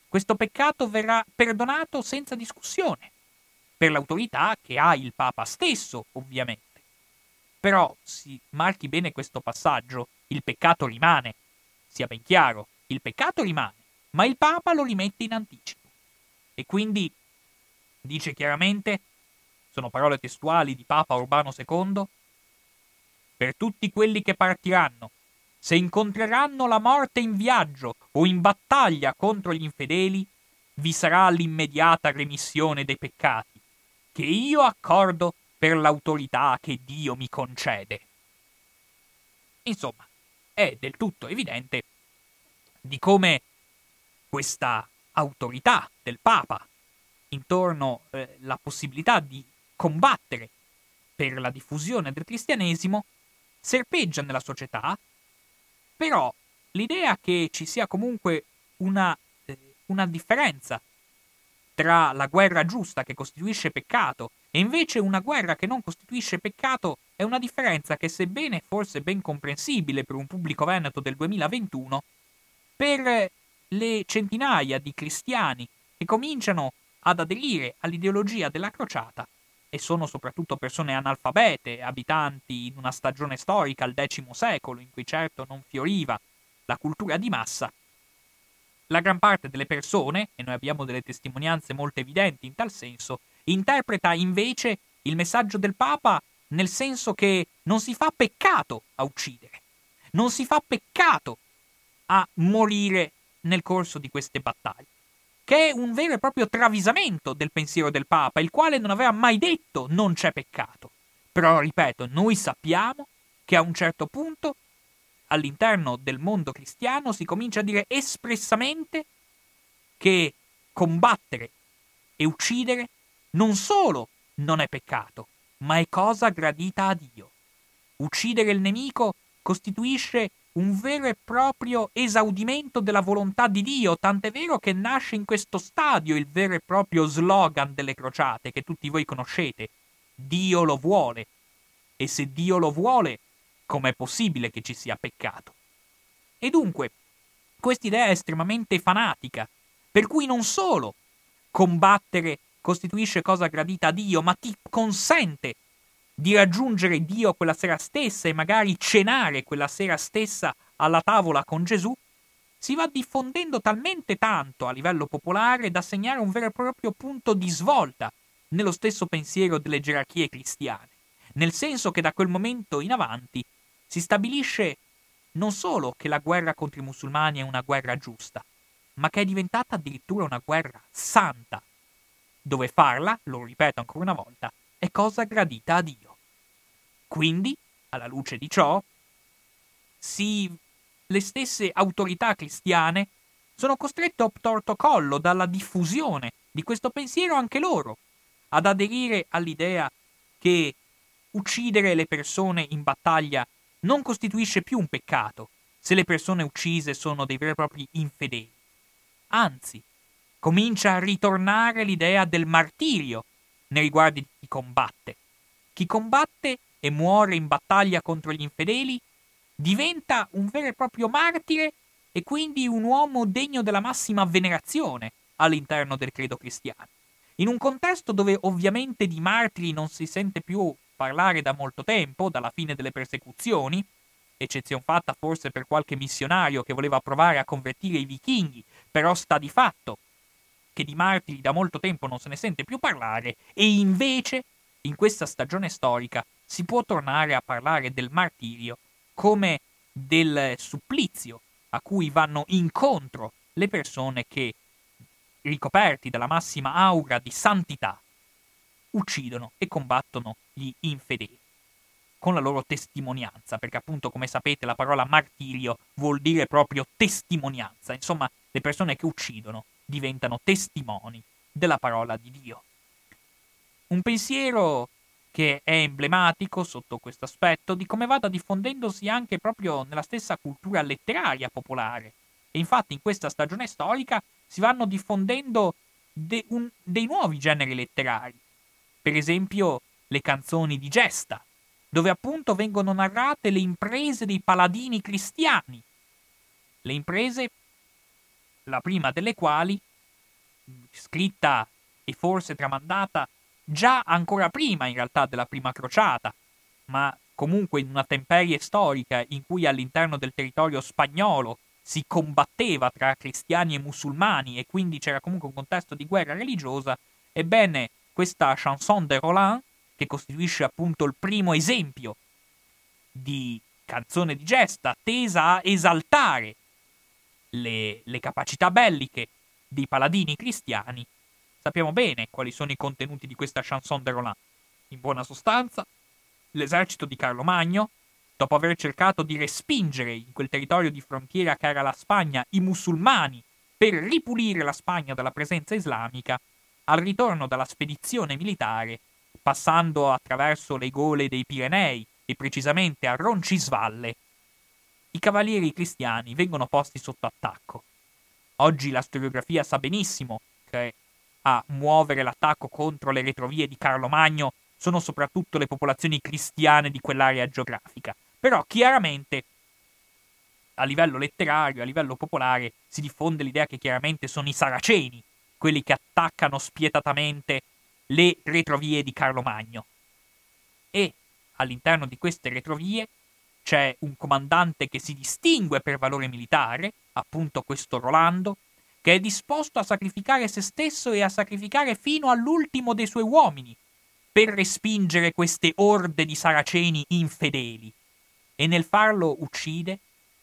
Questo peccato verrà perdonato senza discussione, per l'autorità che ha il Papa stesso, ovviamente. Però si marchi bene questo passaggio, il peccato rimane. Sia ben chiaro, il peccato rimane, ma il Papa lo rimette in anticipo. E quindi dice chiaramente, sono parole testuali di Papa Urbano II, per tutti quelli che partiranno, se incontreranno la morte in viaggio o in battaglia contro gli infedeli, vi sarà l'immediata remissione dei peccati, che io accordo per l'autorità che Dio mi concede. Insomma, è del tutto evidente di come questa autorità del Papa intorno alla eh, possibilità di combattere per la diffusione del cristianesimo serpeggia nella società, però l'idea che ci sia comunque una, eh, una differenza tra la guerra giusta che costituisce peccato e invece una guerra che non costituisce peccato è una differenza che, sebbene forse ben comprensibile per un pubblico veneto del 2021, per le centinaia di cristiani che cominciano ad aderire all'ideologia della crociata, e sono soprattutto persone analfabete, abitanti in una stagione storica al X secolo, in cui certo non fioriva la cultura di massa, la gran parte delle persone, e noi abbiamo delle testimonianze molto evidenti in tal senso, interpreta invece il messaggio del Papa nel senso che non si fa peccato a uccidere, non si fa peccato a morire nel corso di queste battaglie, che è un vero e proprio travisamento del pensiero del Papa, il quale non aveva mai detto non c'è peccato. Però, ripeto, noi sappiamo che a un certo punto all'interno del mondo cristiano si comincia a dire espressamente che combattere e uccidere non solo non è peccato, ma è cosa gradita a Dio. Uccidere il nemico costituisce un vero e proprio esaudimento della volontà di Dio, tant'è vero che nasce in questo stadio il vero e proprio slogan delle crociate che tutti voi conoscete. Dio lo vuole. E se Dio lo vuole, com'è possibile che ci sia peccato? E dunque, quest'idea è estremamente fanatica, per cui non solo combattere costituisce cosa gradita a Dio, ma ti consente di raggiungere Dio quella sera stessa e magari cenare quella sera stessa alla tavola con Gesù, si va diffondendo talmente tanto a livello popolare da segnare un vero e proprio punto di svolta nello stesso pensiero delle gerarchie cristiane, nel senso che da quel momento in avanti si stabilisce non solo che la guerra contro i musulmani è una guerra giusta, ma che è diventata addirittura una guerra santa, dove farla, lo ripeto ancora una volta, è cosa gradita a Dio. Quindi, alla luce di ciò, si, le stesse autorità cristiane sono costrette a obtorto collo dalla diffusione di questo pensiero anche loro, ad aderire all'idea che uccidere le persone in battaglia non costituisce più un peccato se le persone uccise sono dei veri e propri infedeli. Anzi, comincia a ritornare l'idea del martirio nei riguardi di chi combatte. Chi combatte e muore in battaglia contro gli infedeli diventa un vero e proprio martire e quindi un uomo degno della massima venerazione all'interno del credo cristiano. In un contesto dove ovviamente di martiri non si sente più parlare da molto tempo, dalla fine delle persecuzioni, eccezione fatta forse per qualche missionario che voleva provare a convertire i vichinghi, però sta di fatto che di martiri da molto tempo non se ne sente più parlare, e invece in questa stagione storica si può tornare a parlare del martirio come del supplizio a cui vanno incontro le persone che, ricoperti dalla massima aura di santità, uccidono e combattono gli infedeli con la loro testimonianza, perché appunto come sapete la parola martirio vuol dire proprio testimonianza, insomma le persone che uccidono diventano testimoni della parola di Dio. Un pensiero che è emblematico sotto questo aspetto di come vada diffondendosi anche proprio nella stessa cultura letteraria popolare. E infatti in questa stagione storica si vanno diffondendo de un, dei nuovi generi letterari, per esempio le canzoni di gesta, dove appunto vengono narrate le imprese dei paladini cristiani. Le imprese, la prima delle quali, scritta e forse tramandata già ancora prima in realtà della prima crociata, ma comunque in una temperie storica in cui all'interno del territorio spagnolo si combatteva tra cristiani e musulmani e quindi c'era comunque un contesto di guerra religiosa, ebbene questa chanson de Roland, che costituisce appunto il primo esempio di canzone di gesta tesa a esaltare le, le capacità belliche dei paladini cristiani, sappiamo bene quali sono i contenuti di questa chanson de Roland. In buona sostanza, l'esercito di Carlo Magno, dopo aver cercato di respingere in quel territorio di frontiera che era la Spagna i musulmani per ripulire la Spagna dalla presenza islamica, al ritorno dalla spedizione militare, passando attraverso le gole dei Pirenei e precisamente a Roncisvalle, i cavalieri cristiani vengono posti sotto attacco. Oggi la storiografia sa benissimo che a muovere l'attacco contro le retrovie di Carlo Magno sono soprattutto le popolazioni cristiane di quell'area geografica. Però chiaramente a livello letterario, a livello popolare, si diffonde l'idea che chiaramente sono i saraceni quelli che attaccano spietatamente le retrovie di Carlo Magno. E all'interno di queste retrovie c'è un comandante che si distingue per valore militare, appunto questo Rolando, che è disposto a sacrificare se stesso e a sacrificare fino all'ultimo dei suoi uomini per respingere queste orde di saraceni infedeli. E nel farlo uccide,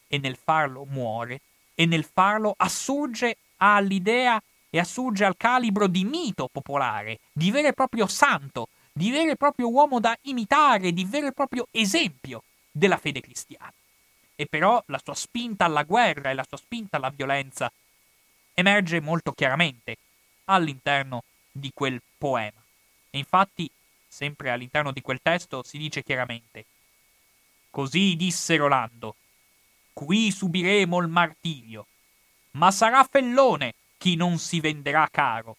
e nel farlo muore, e nel farlo assurge all'idea e assurge al calibro di mito popolare, di vero e proprio santo, di vero e proprio uomo da imitare, di vero e proprio esempio della fede cristiana. E però la sua spinta alla guerra e la sua spinta alla violenza emerge molto chiaramente all'interno di quel poema. E infatti, sempre all'interno di quel testo si dice chiaramente Così disse Rolando, qui subiremo il martirio, ma sarà fellone chi non si venderà caro.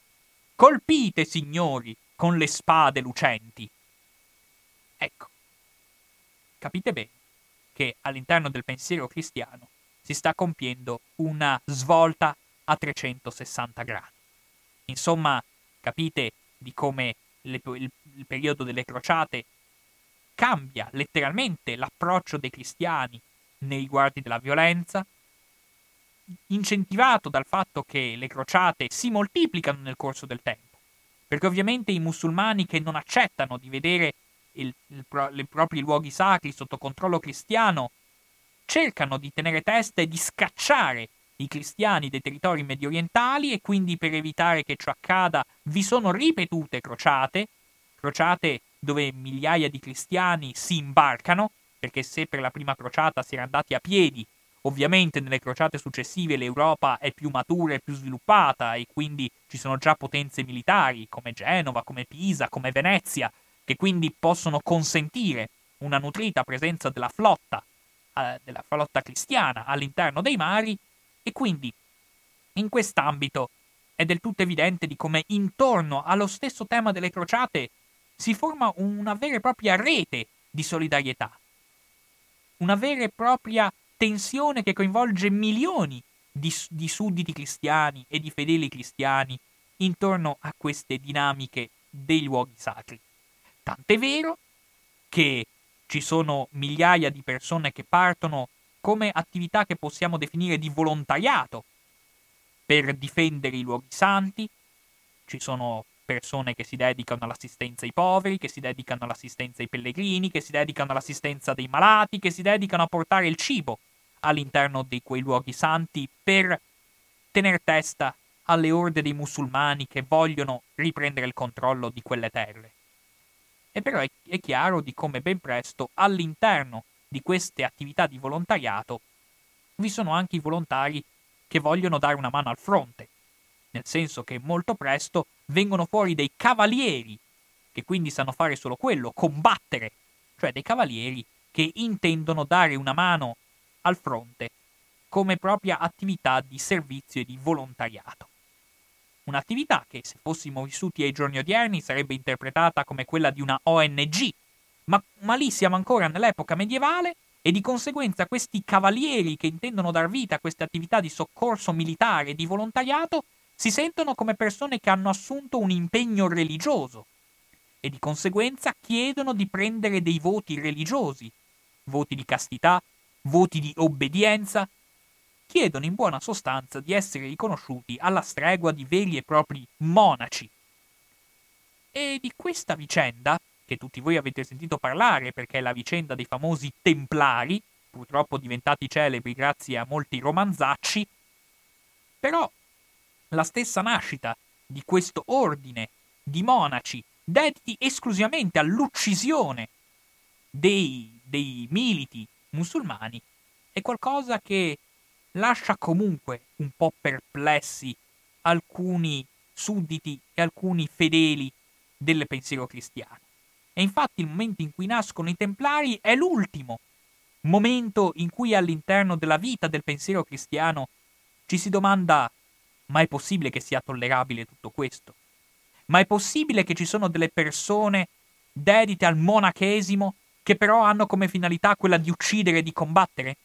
Colpite, signori, con le spade lucenti. Ecco, capite bene che all'interno del pensiero cristiano si sta compiendo una svolta a 360 gradi. Insomma, capite di come le, il, il periodo delle crociate cambia letteralmente l'approccio dei cristiani nei riguardi della violenza, incentivato dal fatto che le crociate si moltiplicano nel corso del tempo, perché ovviamente i musulmani che non accettano di vedere i propri luoghi sacri sotto controllo cristiano cercano di tenere testa e di scacciare i cristiani dei territori mediorientali e quindi per evitare che ciò accada vi sono ripetute crociate, crociate dove migliaia di cristiani si imbarcano, perché se per la prima crociata si era andati a piedi, ovviamente nelle crociate successive l'Europa è più matura e più sviluppata e quindi ci sono già potenze militari come Genova, come Pisa, come Venezia, che quindi possono consentire una nutrita presenza della flotta, eh, della flotta cristiana all'interno dei mari e quindi in quest'ambito è del tutto evidente di come intorno allo stesso tema delle crociate si forma una vera e propria rete di solidarietà, una vera e propria tensione che coinvolge milioni di, di sudditi cristiani e di fedeli cristiani intorno a queste dinamiche dei luoghi sacri. Tant'è vero che ci sono migliaia di persone che partono come attività che possiamo definire di volontariato per difendere i luoghi santi. Ci sono persone che si dedicano all'assistenza ai poveri, che si dedicano all'assistenza ai pellegrini, che si dedicano all'assistenza dei malati, che si dedicano a portare il cibo all'interno di quei luoghi santi per tenere testa alle orde dei musulmani che vogliono riprendere il controllo di quelle terre. E però è, è chiaro di come ben presto all'interno di queste attività di volontariato vi sono anche i volontari che vogliono dare una mano al fronte, nel senso che molto presto vengono fuori dei cavalieri che quindi sanno fare solo quello, combattere, cioè dei cavalieri che intendono dare una mano al fronte come propria attività di servizio e di volontariato. Un'attività che, se fossimo vissuti ai giorni odierni, sarebbe interpretata come quella di una ONG, ma, ma lì siamo ancora nell'epoca medievale e di conseguenza questi cavalieri che intendono dar vita a queste attività di soccorso militare e di volontariato si sentono come persone che hanno assunto un impegno religioso e di conseguenza chiedono di prendere dei voti religiosi, voti di castità, voti di obbedienza, chiedono in buona sostanza di essere riconosciuti alla stregua di veri e propri monaci. E di questa vicenda, che tutti voi avete sentito parlare perché è la vicenda dei famosi templari, purtroppo diventati celebri grazie a molti romanzacci, però la stessa nascita di questo ordine di monaci dediti esclusivamente all'uccisione dei, dei militi musulmani è qualcosa che lascia comunque un po' perplessi alcuni sudditi e alcuni fedeli del pensiero cristiano. E infatti il momento in cui nascono i Templari è l'ultimo momento in cui all'interno della vita del pensiero cristiano ci si domanda ma è possibile che sia tollerabile tutto questo? Ma è possibile che ci sono delle persone dedite al monachesimo che però hanno come finalità quella di uccidere e di combattere?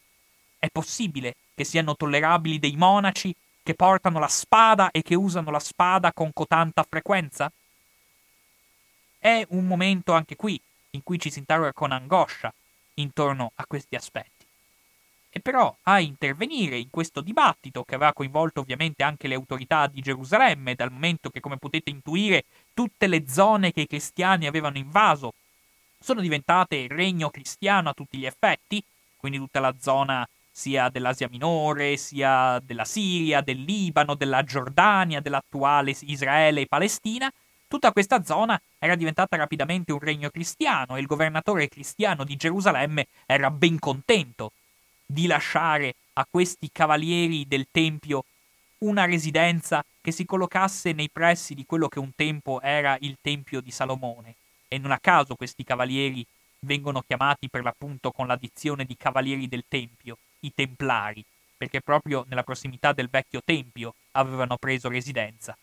È possibile che siano tollerabili dei monaci che portano la spada e che usano la spada con cotanta frequenza? È un momento anche qui in cui ci si interroga con angoscia intorno a questi aspetti. E però a intervenire in questo dibattito, che aveva coinvolto ovviamente anche le autorità di Gerusalemme, dal momento che, come potete intuire, tutte le zone che i cristiani avevano invaso sono diventate il regno cristiano a tutti gli effetti, quindi tutta la zona sia dell'Asia Minore, sia della Siria, del Libano, della Giordania, dell'attuale Israele e Palestina, tutta questa zona era diventata rapidamente un regno cristiano e il governatore cristiano di Gerusalemme era ben contento di lasciare a questi cavalieri del Tempio una residenza che si collocasse nei pressi di quello che un tempo era il Tempio di Salomone. E non a caso questi cavalieri vengono chiamati per l'appunto con l'addizione di cavalieri del Tempio, i Templari, perché proprio nella prossimità del vecchio Tempio avevano preso residenza.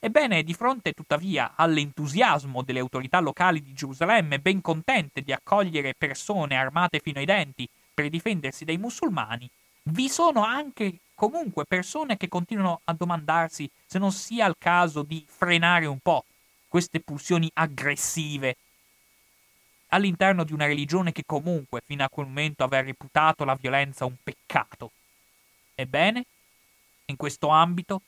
Ebbene, di fronte tuttavia all'entusiasmo delle autorità locali di Gerusalemme, ben contente di accogliere persone armate fino ai denti per difendersi dai musulmani, vi sono anche comunque persone che continuano a domandarsi se non sia il caso di frenare un po' queste pulsioni aggressive all'interno di una religione che comunque fino a quel momento aveva reputato la violenza un peccato. Ebbene, in questo ambito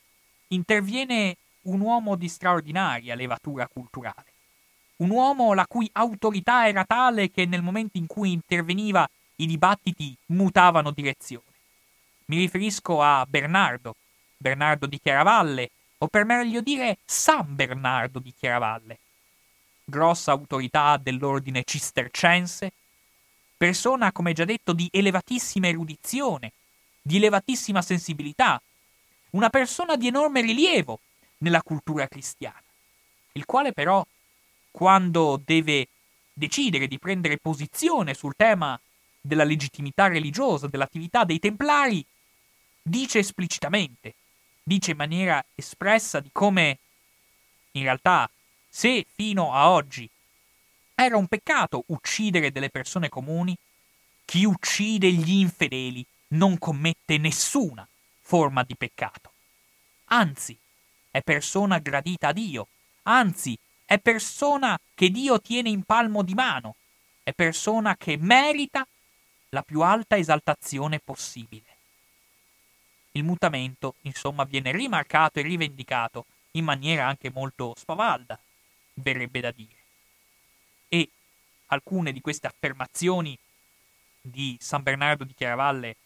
interviene un uomo di straordinaria levatura culturale, un uomo la cui autorità era tale che nel momento in cui interveniva i dibattiti mutavano direzione. Mi riferisco a Bernardo, Bernardo di Chiaravalle, o per meglio dire San Bernardo di Chiaravalle, grossa autorità dell'ordine cistercense, persona, come già detto, di elevatissima erudizione, di elevatissima sensibilità, una persona di enorme rilievo nella cultura cristiana, il quale però, quando deve decidere di prendere posizione sul tema della legittimità religiosa, dell'attività dei templari, dice esplicitamente, dice in maniera espressa di come in realtà se fino a oggi era un peccato uccidere delle persone comuni, chi uccide gli infedeli non commette nessuna forma di peccato. Anzi, è persona gradita a Dio, anzi, è persona che Dio tiene in palmo di mano, è persona che merita la più alta esaltazione possibile. Il mutamento, insomma, viene rimarcato e rivendicato in maniera anche molto spavalda, verrebbe da dire. E alcune di queste affermazioni di San Bernardo di Chiaravalle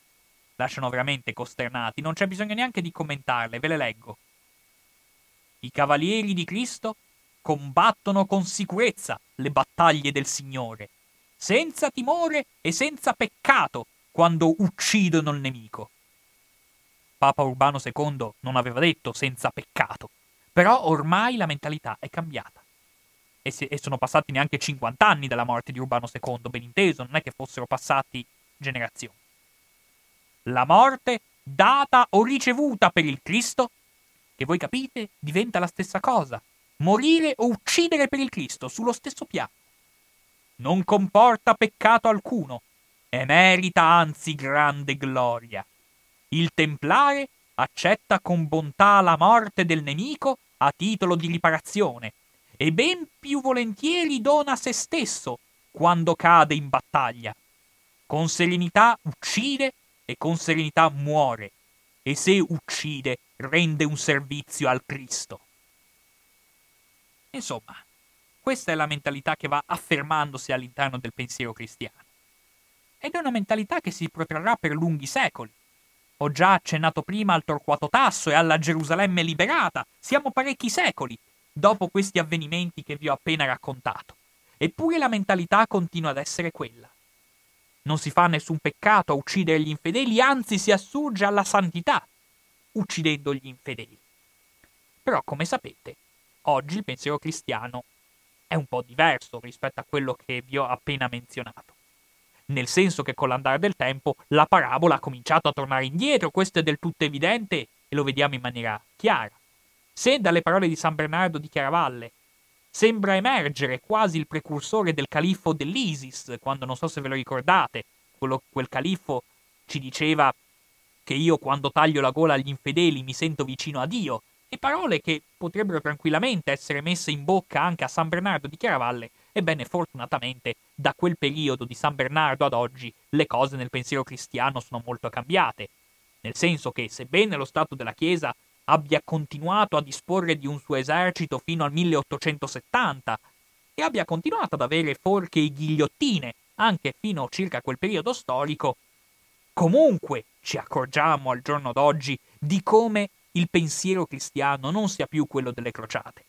lasciano veramente costernati, non c'è bisogno neanche di commentarle, ve le leggo. I cavalieri di Cristo combattono con sicurezza le battaglie del Signore, senza timore e senza peccato quando uccidono il nemico. Papa Urbano II non aveva detto senza peccato, però ormai la mentalità è cambiata. E, se, e sono passati neanche 50 anni dalla morte di Urbano II, ben inteso, non è che fossero passati generazioni. La morte data o ricevuta per il Cristo, che voi capite, diventa la stessa cosa. Morire o uccidere per il Cristo, sullo stesso piano. Non comporta peccato alcuno e merita anzi grande gloria. Il Templare accetta con bontà la morte del nemico a titolo di riparazione e ben più volentieri dona se stesso quando cade in battaglia. Con serenità uccide e con serenità muore, e se uccide rende un servizio al Cristo. Insomma, questa è la mentalità che va affermandosi all'interno del pensiero cristiano. Ed è una mentalità che si protrarrà per lunghi secoli. Ho già accennato prima al Torquato Tasso e alla Gerusalemme liberata. Siamo parecchi secoli dopo questi avvenimenti che vi ho appena raccontato. Eppure la mentalità continua ad essere quella. Non si fa nessun peccato a uccidere gli infedeli, anzi si assurge alla santità, uccidendo gli infedeli. Però, come sapete, oggi il pensiero cristiano è un po' diverso rispetto a quello che vi ho appena menzionato. Nel senso che con l'andare del tempo la parabola ha cominciato a tornare indietro, questo è del tutto evidente e lo vediamo in maniera chiara. Se dalle parole di San Bernardo di Chiaravalle sembra emergere quasi il precursore del califfo dell'ISIS, quando non so se ve lo ricordate, quello, quel califfo ci diceva che io quando taglio la gola agli infedeli mi sento vicino a Dio, e parole che potrebbero tranquillamente essere messe in bocca anche a San Bernardo di Chiaravalle, ebbene fortunatamente da quel periodo di San Bernardo ad oggi le cose nel pensiero cristiano sono molto cambiate, nel senso che sebbene lo Stato della Chiesa abbia continuato a disporre di un suo esercito fino al 1870 e abbia continuato ad avere forche e ghigliottine anche fino a circa quel periodo storico, comunque ci accorgiamo al giorno d'oggi di come il pensiero cristiano non sia più quello delle crociate.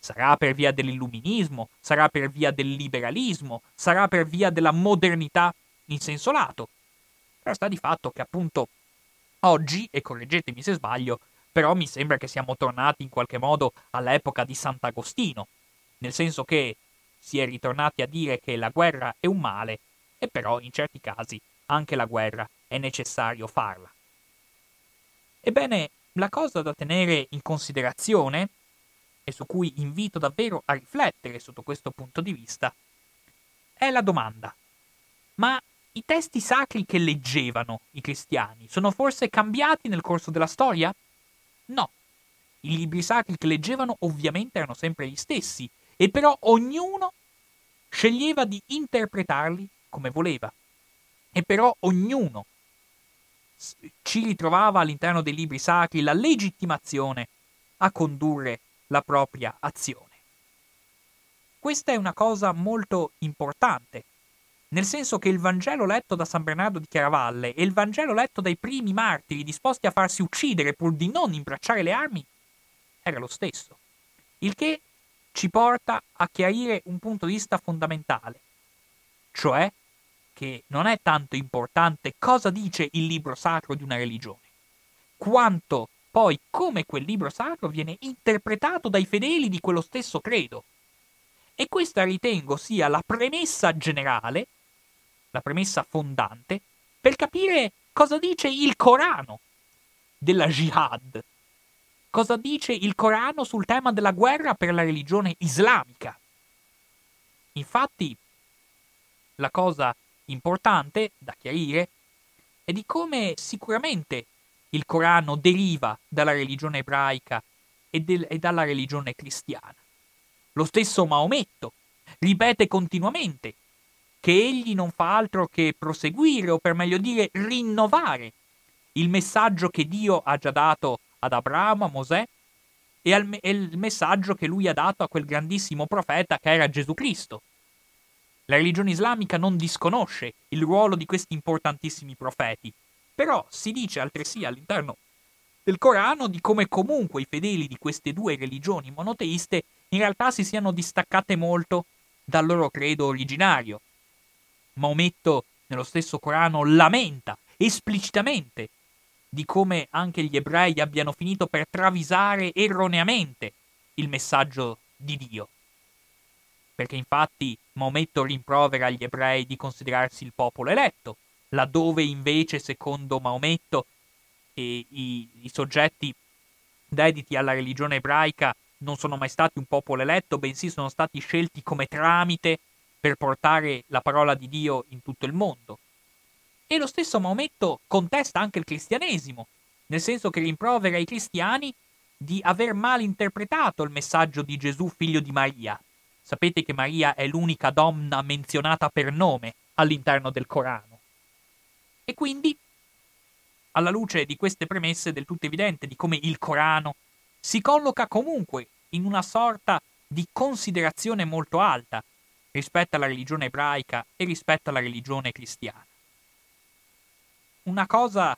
Sarà per via dell'illuminismo, sarà per via del liberalismo, sarà per via della modernità in senso lato. Però sta di fatto che appunto oggi, e correggetemi se sbaglio, però mi sembra che siamo tornati in qualche modo all'epoca di Sant'Agostino, nel senso che si è ritornati a dire che la guerra è un male, e però in certi casi anche la guerra è necessario farla. Ebbene, la cosa da tenere in considerazione, e su cui invito davvero a riflettere sotto questo punto di vista, è la domanda. Ma i testi sacri che leggevano i cristiani sono forse cambiati nel corso della storia? No. I libri sacri che leggevano ovviamente erano sempre gli stessi, e però ognuno sceglieva di interpretarli come voleva. E però ognuno ci ritrovava all'interno dei libri sacri la legittimazione a condurre la propria azione. Questa è una cosa molto importante nel senso che il Vangelo letto da San Bernardo di Chiaravalle e il Vangelo letto dai primi martiri disposti a farsi uccidere pur di non imbracciare le armi era lo stesso. Il che ci porta a chiarire un punto di vista fondamentale, cioè che non è tanto importante cosa dice il libro sacro di una religione, quanto poi come quel libro sacro viene interpretato dai fedeli di quello stesso credo. E questa ritengo sia la premessa generale la premessa fondante, per capire cosa dice il Corano della jihad. Cosa dice il Corano sul tema della guerra per la religione islamica. Infatti, la cosa importante da chiarire è di come sicuramente il Corano deriva dalla religione ebraica e, del, e dalla religione cristiana. Lo stesso Maometto ripete continuamente che egli non fa altro che proseguire, o per meglio dire rinnovare, il messaggio che Dio ha già dato ad Abramo, a Mosè, e, al, e il messaggio che lui ha dato a quel grandissimo profeta che era Gesù Cristo. La religione islamica non disconosce il ruolo di questi importantissimi profeti, però si dice altresì all'interno del Corano di come comunque i fedeli di queste due religioni monoteiste in realtà si siano distaccate molto dal loro credo originario, Maometto nello stesso Corano lamenta esplicitamente di come anche gli ebrei abbiano finito per travisare erroneamente il messaggio di Dio. Perché infatti Maometto rimprovera agli ebrei di considerarsi il popolo eletto, laddove invece, secondo Maometto, i, i soggetti dediti alla religione ebraica non sono mai stati un popolo eletto, bensì sono stati scelti come tramite per portare la parola di Dio in tutto il mondo. E lo stesso Maometto contesta anche il cristianesimo, nel senso che rimprovera i cristiani di aver mal interpretato il messaggio di Gesù figlio di Maria. Sapete che Maria è l'unica donna menzionata per nome all'interno del Corano. E quindi, alla luce di queste premesse del tutto evidente di come il Corano si colloca comunque in una sorta di considerazione molto alta rispetto alla religione ebraica e rispetto alla religione cristiana. Una cosa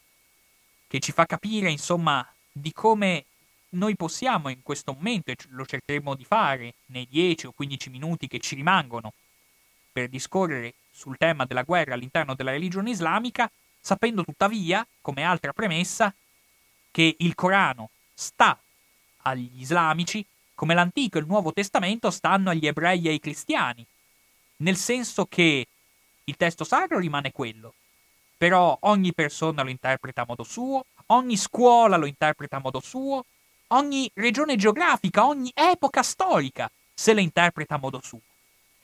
che ci fa capire, insomma, di come noi possiamo in questo momento, e lo cercheremo di fare nei 10 o 15 minuti che ci rimangono per discorrere sul tema della guerra all'interno della religione islamica, sapendo tuttavia, come altra premessa, che il Corano sta agli islamici come l'Antico e il Nuovo Testamento stanno agli ebrei e ai cristiani, nel senso che il testo sacro rimane quello, però ogni persona lo interpreta a modo suo, ogni scuola lo interpreta a modo suo, ogni regione geografica, ogni epoca storica se la interpreta a modo suo.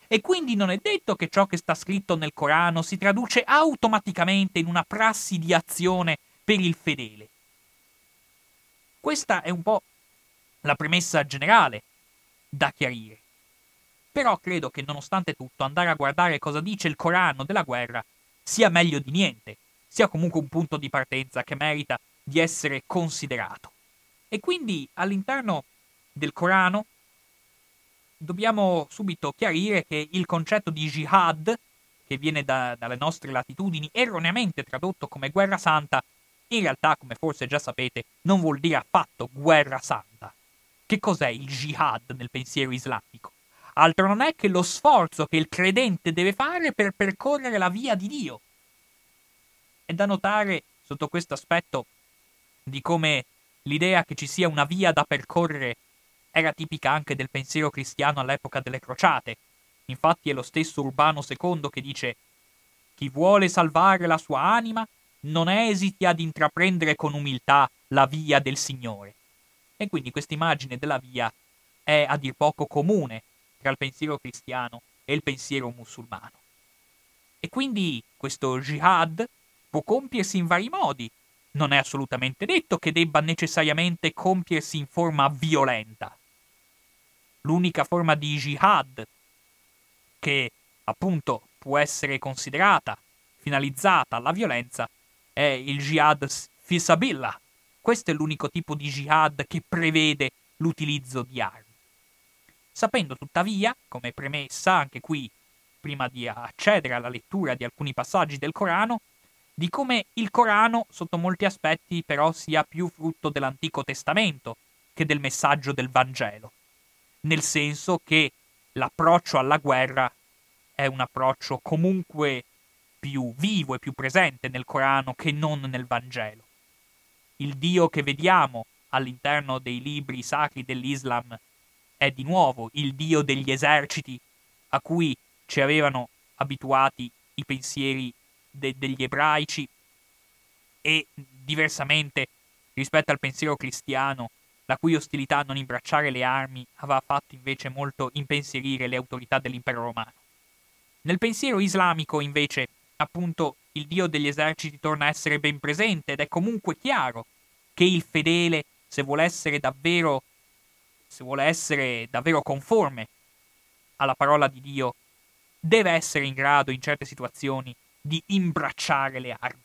E quindi non è detto che ciò che sta scritto nel Corano si traduce automaticamente in una prassi di azione per il fedele. Questa è un po' la premessa generale da chiarire. Però credo che nonostante tutto andare a guardare cosa dice il Corano della guerra sia meglio di niente, sia comunque un punto di partenza che merita di essere considerato. E quindi all'interno del Corano dobbiamo subito chiarire che il concetto di jihad, che viene da, dalle nostre latitudini erroneamente tradotto come guerra santa, in realtà, come forse già sapete, non vuol dire affatto guerra santa. Che cos'è il jihad nel pensiero islamico? Altro non è che lo sforzo che il credente deve fare per percorrere la via di Dio. È da notare sotto questo aspetto di come l'idea che ci sia una via da percorrere era tipica anche del pensiero cristiano all'epoca delle crociate. Infatti è lo stesso Urbano II che dice chi vuole salvare la sua anima non esiti ad intraprendere con umiltà la via del Signore. E quindi questa immagine della via è a dir poco comune tra il pensiero cristiano e il pensiero musulmano. E quindi questo jihad può compiersi in vari modi. Non è assolutamente detto che debba necessariamente compiersi in forma violenta. L'unica forma di jihad che appunto può essere considerata finalizzata alla violenza è il jihad fisabillah. Questo è l'unico tipo di jihad che prevede l'utilizzo di armi sapendo tuttavia, come premessa anche qui prima di accedere alla lettura di alcuni passaggi del Corano, di come il Corano, sotto molti aspetti, però sia più frutto dell'Antico Testamento che del messaggio del Vangelo, nel senso che l'approccio alla guerra è un approccio comunque più vivo e più presente nel Corano che non nel Vangelo. Il Dio che vediamo all'interno dei libri sacri dell'Islam è di nuovo il Dio degli eserciti a cui ci avevano abituati i pensieri de- degli ebraici e diversamente rispetto al pensiero cristiano, la cui ostilità a non imbracciare le armi aveva fatto invece molto impensierire le autorità dell'impero romano. Nel pensiero islamico, invece, appunto, il dio degli eserciti torna a essere ben presente ed è comunque chiaro che il fedele, se vuole essere davvero, se vuole essere davvero conforme alla parola di Dio, deve essere in grado in certe situazioni di imbracciare le armi.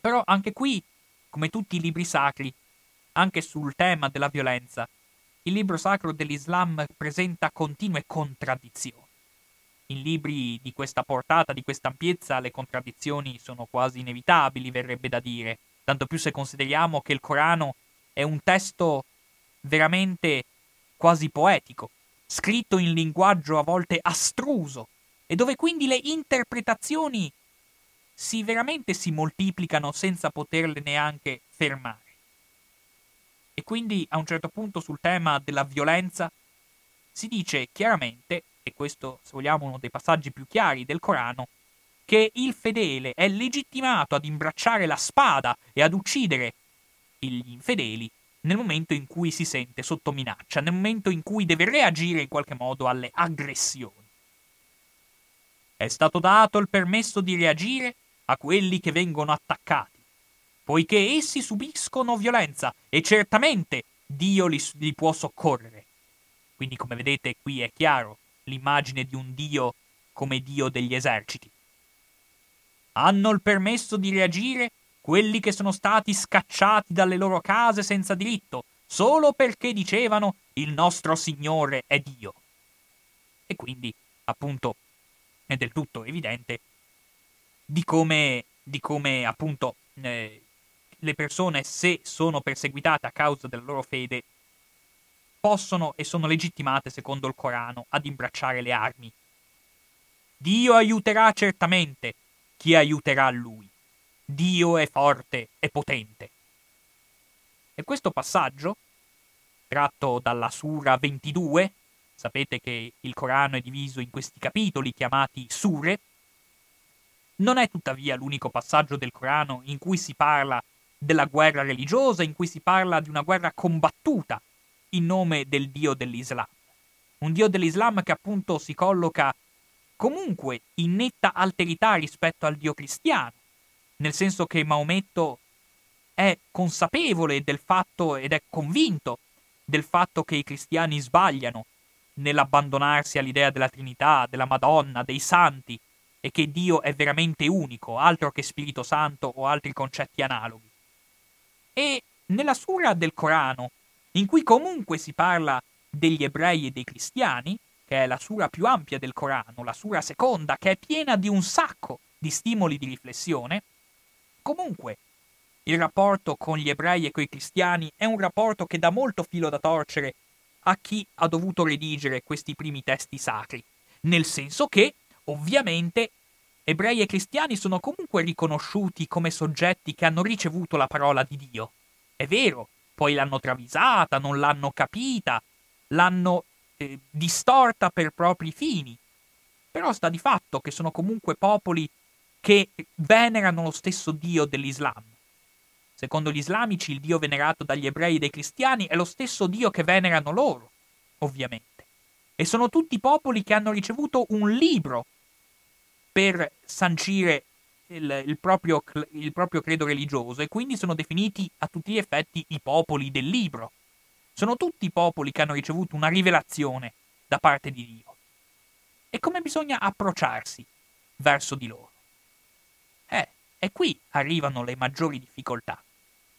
Però anche qui, come tutti i libri sacri, anche sul tema della violenza, il libro sacro dell'Islam presenta continue contraddizioni. In libri di questa portata, di questa ampiezza, le contraddizioni sono quasi inevitabili, verrebbe da dire, tanto più se consideriamo che il Corano è un testo veramente quasi poetico, scritto in linguaggio a volte astruso, e dove quindi le interpretazioni si veramente si moltiplicano senza poterle neanche fermare. E quindi a un certo punto sul tema della violenza si dice chiaramente, e questo se vogliamo uno dei passaggi più chiari del Corano, che il fedele è legittimato ad imbracciare la spada e ad uccidere gli infedeli nel momento in cui si sente sotto minaccia, nel momento in cui deve reagire in qualche modo alle aggressioni. È stato dato il permesso di reagire a quelli che vengono attaccati, poiché essi subiscono violenza e certamente Dio li, li può soccorrere. Quindi, come vedete, qui è chiaro l'immagine di un Dio come Dio degli eserciti. Hanno il permesso di reagire quelli che sono stati scacciati dalle loro case senza diritto, solo perché dicevano il nostro Signore è Dio. E quindi, appunto, è del tutto evidente di come, di come appunto, eh, le persone, se sono perseguitate a causa della loro fede, possono e sono legittimate, secondo il Corano, ad imbracciare le armi. Dio aiuterà certamente chi aiuterà lui. Dio è forte e potente. E questo passaggio, tratto dalla Sura 22, sapete che il Corano è diviso in questi capitoli chiamati Sure, non è tuttavia l'unico passaggio del Corano in cui si parla della guerra religiosa, in cui si parla di una guerra combattuta in nome del Dio dell'Islam. Un Dio dell'Islam che appunto si colloca comunque in netta alterità rispetto al Dio cristiano, nel senso che Maometto è consapevole del fatto ed è convinto del fatto che i cristiani sbagliano nell'abbandonarsi all'idea della Trinità, della Madonna, dei santi, e che Dio è veramente unico, altro che Spirito Santo o altri concetti analoghi. E nella sura del Corano, in cui comunque si parla degli ebrei e dei cristiani, che è la sura più ampia del Corano, la sura seconda, che è piena di un sacco di stimoli di riflessione, comunque il rapporto con gli ebrei e coi cristiani è un rapporto che dà molto filo da torcere a chi ha dovuto redigere questi primi testi sacri, nel senso che, ovviamente, ebrei e cristiani sono comunque riconosciuti come soggetti che hanno ricevuto la parola di Dio. È vero, poi l'hanno travisata, non l'hanno capita, l'hanno eh, distorta per propri fini. Però sta di fatto che sono comunque popoli che venerano lo stesso Dio dell'Islam. Secondo gli islamici il Dio venerato dagli ebrei e dai cristiani è lo stesso Dio che venerano loro, ovviamente. E sono tutti popoli che hanno ricevuto un libro per sancire il, il, proprio, il, proprio, credo religioso e quindi sono definiti a tutti gli effetti i popoli del libro. Sono tutti popoli che hanno ricevuto una rivelazione da parte di Dio. E come bisogna approcciarsi verso di loro? E qui arrivano le maggiori difficoltà.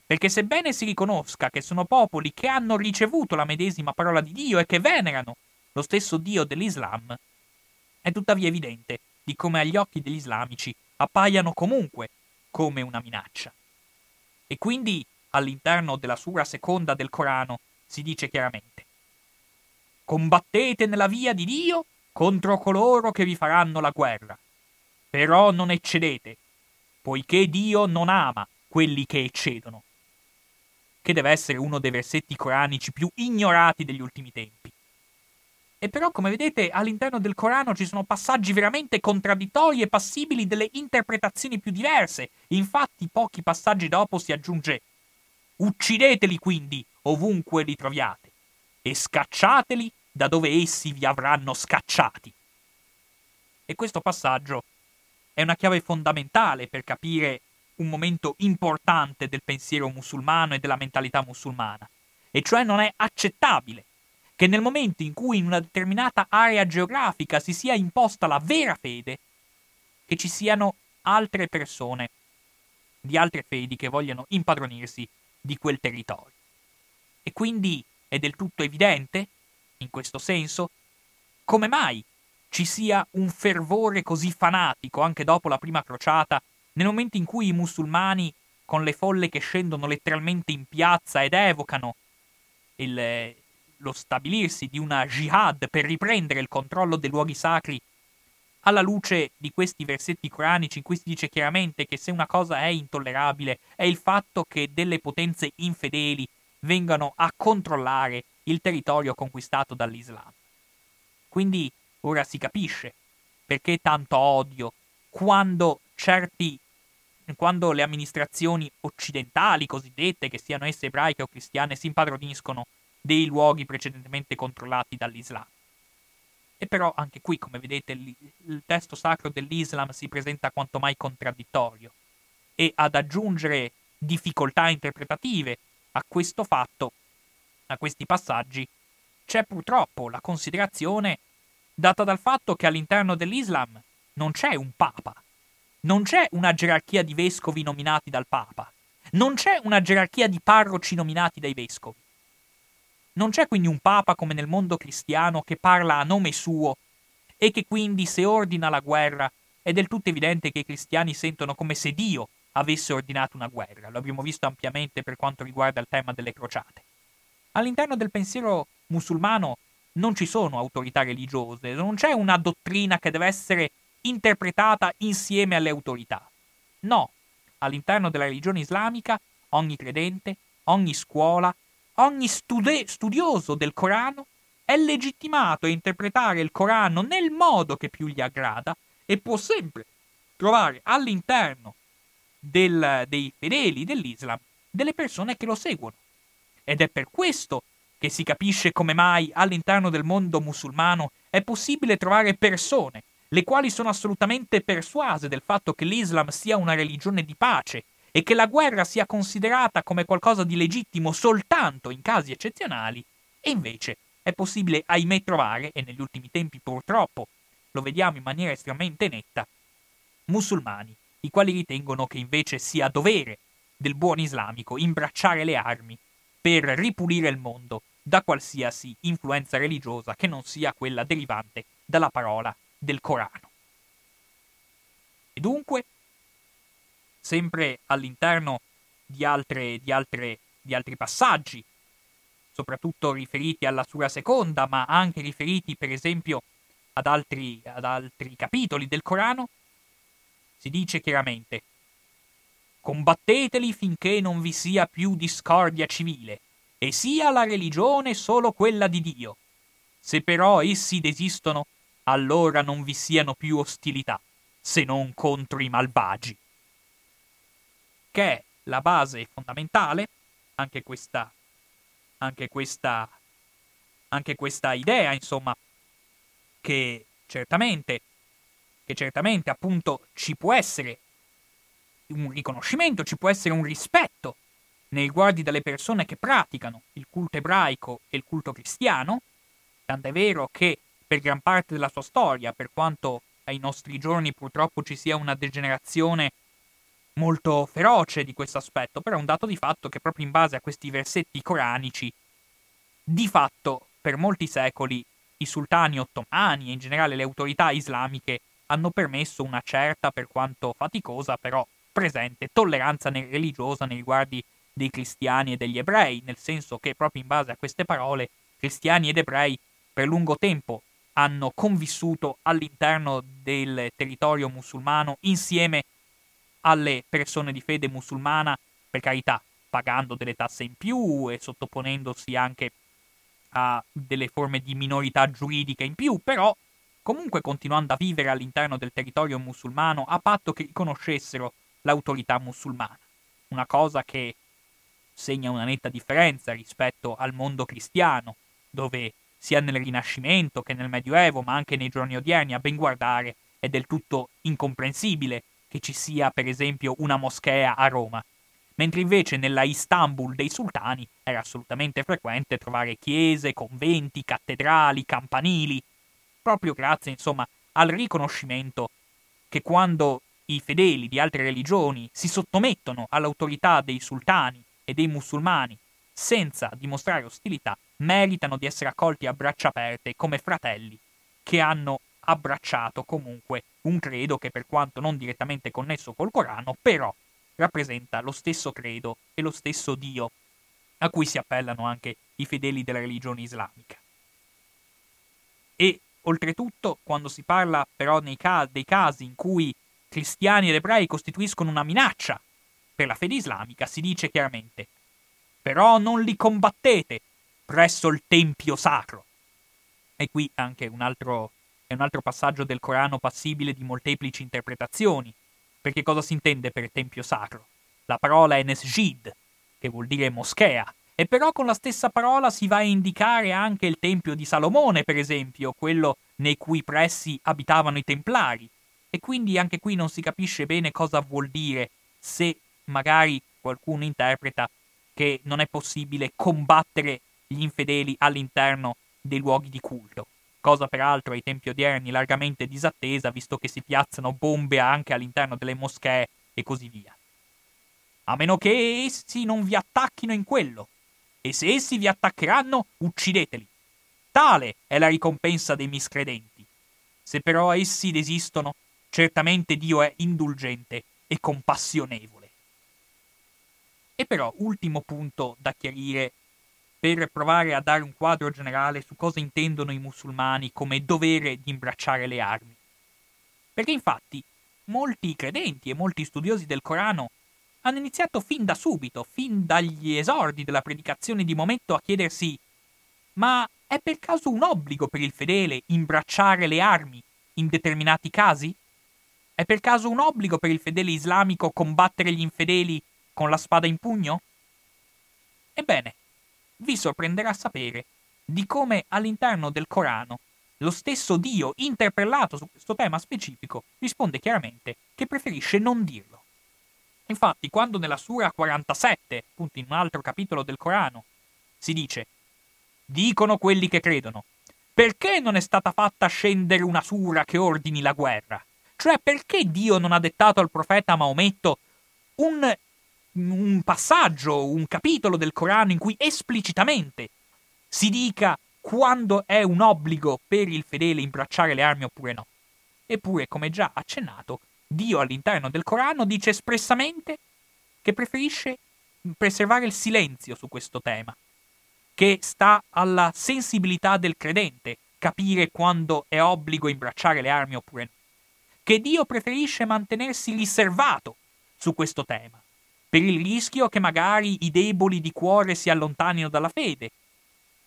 Perché sebbene si riconosca che sono popoli che hanno ricevuto la medesima parola di Dio e che venerano lo stesso Dio dell'Islam, È tuttavia evidente di come agli occhi degli islamici appaiano comunque come una minaccia. E quindi all'interno della sura seconda del Corano si dice chiaramente Combattete nella via di Dio contro coloro che vi faranno la guerra. Però non eccedete, poiché Dio non ama quelli che eccedono. Che deve essere uno dei versetti coranici più ignorati degli ultimi tempi. E però, come vedete, all'interno del Corano ci sono passaggi veramente contraddittori e passibili delle interpretazioni più diverse. Infatti, pochi passaggi dopo si aggiunge Uccideteli quindi ovunque li troviate e scacciateli da dove essi vi avranno scacciati. E questo passaggio è una chiave fondamentale per capire un momento importante del pensiero musulmano e della mentalità musulmana, e cioè non è accettabile che nel momento in cui in una determinata area geografica si sia imposta la vera fede, che ci siano altre persone di altre fedi che vogliano impadronirsi di quel territorio. E quindi è del tutto evidente, in questo senso, come mai ci sia un fervore così fanatico anche dopo la prima crociata, nel momento in cui i musulmani, con le folle che scendono letteralmente in piazza ed evocano il, lo stabilirsi di una jihad per riprendere il controllo dei luoghi sacri, alla luce di questi versetti coranici in cui si dice chiaramente che se una cosa è intollerabile è il fatto che delle potenze infedeli vengano a controllare il territorio conquistato dall'Islam. Quindi ora si capisce perché tanto odio quando certi quando le amministrazioni occidentali cosiddette, che siano esse ebraiche o cristiane, si impadroniscono dei luoghi precedentemente controllati dall'Islam. E però anche qui, come vedete, il, testo sacro dell'Islam si presenta quanto mai contraddittorio e ad aggiungere difficoltà interpretative a questo fatto, a questi passaggi, c'è purtroppo la considerazione data dal fatto che all'interno dell'Islam non c'è un papa, non c'è una gerarchia di vescovi nominati dal papa, non c'è una gerarchia di parroci nominati dai vescovi. Non c'è quindi un papa come nel mondo cristiano che parla a nome suo e che quindi se ordina la guerra è del tutto evidente che i cristiani sentono come se Dio avesse ordinato una guerra. Lo abbiamo visto ampiamente per quanto riguarda il tema delle crociate. All'interno del pensiero musulmano non ci sono autorità religiose, non c'è una dottrina che deve essere interpretata insieme alle autorità. No, all'interno della religione islamica ogni credente, ogni scuola, ogni stude- studioso del Corano è legittimato a interpretare il Corano nel modo che più gli aggrada e può sempre trovare all'interno del, dei fedeli dell'Islam delle persone che lo seguono. Ed è per questo che si capisce come mai all'interno del mondo musulmano è possibile trovare persone le quali sono assolutamente persuase del fatto che l'Islam sia una religione di pace e che la guerra sia considerata come qualcosa di legittimo soltanto in casi eccezionali, e invece è possibile, ahimè, trovare, e negli ultimi tempi purtroppo lo vediamo in maniera estremamente netta, musulmani, i quali ritengono che invece sia dovere del buon islamico imbracciare le armi per ripulire il mondo da qualsiasi influenza religiosa che non sia quella derivante dalla parola del Corano. E dunque sempre all'interno di, altre, di, altre, di altri passaggi, soprattutto riferiti alla sua seconda, ma anche riferiti per esempio ad altri, ad altri capitoli del Corano, si dice chiaramente Combatteteli finché non vi sia più discordia civile, e sia la religione solo quella di Dio. Se però essi desistono, allora non vi siano più ostilità, se non contro i malvagi che è la base fondamentale, anche questa, anche questa, anche questa idea, insomma, che certamente, che certamente appunto ci può essere un riconoscimento, ci può essere un rispetto nei riguardi delle persone che praticano il culto ebraico e il culto cristiano, tant'è vero che per gran parte della sua storia, per quanto ai nostri giorni purtroppo ci sia una degenerazione molto feroce di questo aspetto, però è un dato di fatto che proprio in base a questi versetti coranici, di fatto per molti secoli i sultani ottomani e in generale le autorità islamiche hanno permesso una certa, per quanto faticosa, però presente tolleranza religiosa nei riguardi dei cristiani e degli ebrei, nel senso che proprio in base a queste parole cristiani ed ebrei per lungo tempo hanno convissuto all'interno del territorio musulmano insieme alle persone di fede musulmana, per carità, pagando delle tasse in più e sottoponendosi anche a delle forme di minorità giuridica in più, però comunque continuando a vivere all'interno del territorio musulmano a patto che riconoscessero l'autorità musulmana. Una cosa che segna una netta differenza rispetto al mondo cristiano, dove sia nel Rinascimento che nel Medioevo, ma anche nei giorni odierni, a ben guardare, è del tutto incomprensibile che ci sia, per esempio, una moschea a Roma, mentre invece nella Istanbul dei sultani era assolutamente frequente trovare chiese, conventi, cattedrali, campanili, proprio grazie, insomma, al riconoscimento che quando i fedeli di altre religioni si sottomettono all'autorità dei sultani e dei musulmani senza dimostrare ostilità, meritano di essere accolti a braccia aperte come fratelli che hanno abbracciato comunque un credo che per quanto non direttamente connesso col Corano, però rappresenta lo stesso credo e lo stesso Dio a cui si appellano anche i fedeli della religione islamica. E oltretutto, quando si parla però ca- dei casi in cui cristiani ed ebrei costituiscono una minaccia per la fede islamica, si dice chiaramente però non li combattete presso il tempio sacro. E qui anche un altro, è un altro passaggio del Corano passibile di molteplici interpretazioni. Perché cosa si intende per tempio sacro? La parola è nesjid, che vuol dire moschea, e però con la stessa parola si va a indicare anche il tempio di Salomone, per esempio, quello nei cui pressi abitavano i templari. E quindi anche qui non si capisce bene cosa vuol dire se magari qualcuno interpreta che non è possibile combattere gli infedeli all'interno dei luoghi di culto, cosa peraltro ai tempi odierni largamente disattesa, visto che si piazzano bombe anche all'interno delle moschee e così via. A meno che essi non vi attacchino in quello, e se essi vi attaccheranno, uccideteli. Tale è la ricompensa dei miscredenti. Se però essi desistono, certamente Dio è indulgente e compassionevole. E però, ultimo punto da chiarire per provare a dare un quadro generale su cosa intendono i musulmani come dovere di imbracciare le armi. Perché infatti molti credenti e molti studiosi del Corano hanno iniziato fin da subito, fin dagli esordi della predicazione di momento, a chiedersi ma è per caso un obbligo per il fedele imbracciare le armi in determinati casi? È per caso un obbligo per il fedele islamico combattere gli infedeli con la spada in pugno? Ebbene, vi sorprenderà sapere di come all'interno del Corano lo stesso Dio, interpellato su questo tema specifico, risponde chiaramente che preferisce non dirlo. Infatti, quando nella Sura 47, appunto in un altro capitolo del Corano, si dice Dicono quelli che credono, perché non è stata fatta scendere una sura che ordini la guerra? Cioè, perché Dio non ha dettato al profeta Maometto un un passaggio, un capitolo del Corano in cui esplicitamente si dica quando è un obbligo per il fedele imbracciare le armi oppure no. Eppure, come già accennato, Dio all'interno del Corano dice espressamente che preferisce preservare il silenzio su questo tema, che sta alla sensibilità del credente capire quando è obbligo imbracciare le armi oppure no, che Dio preferisce mantenersi riservato su questo tema, per il rischio che magari i deboli di cuore si allontanino dalla fede,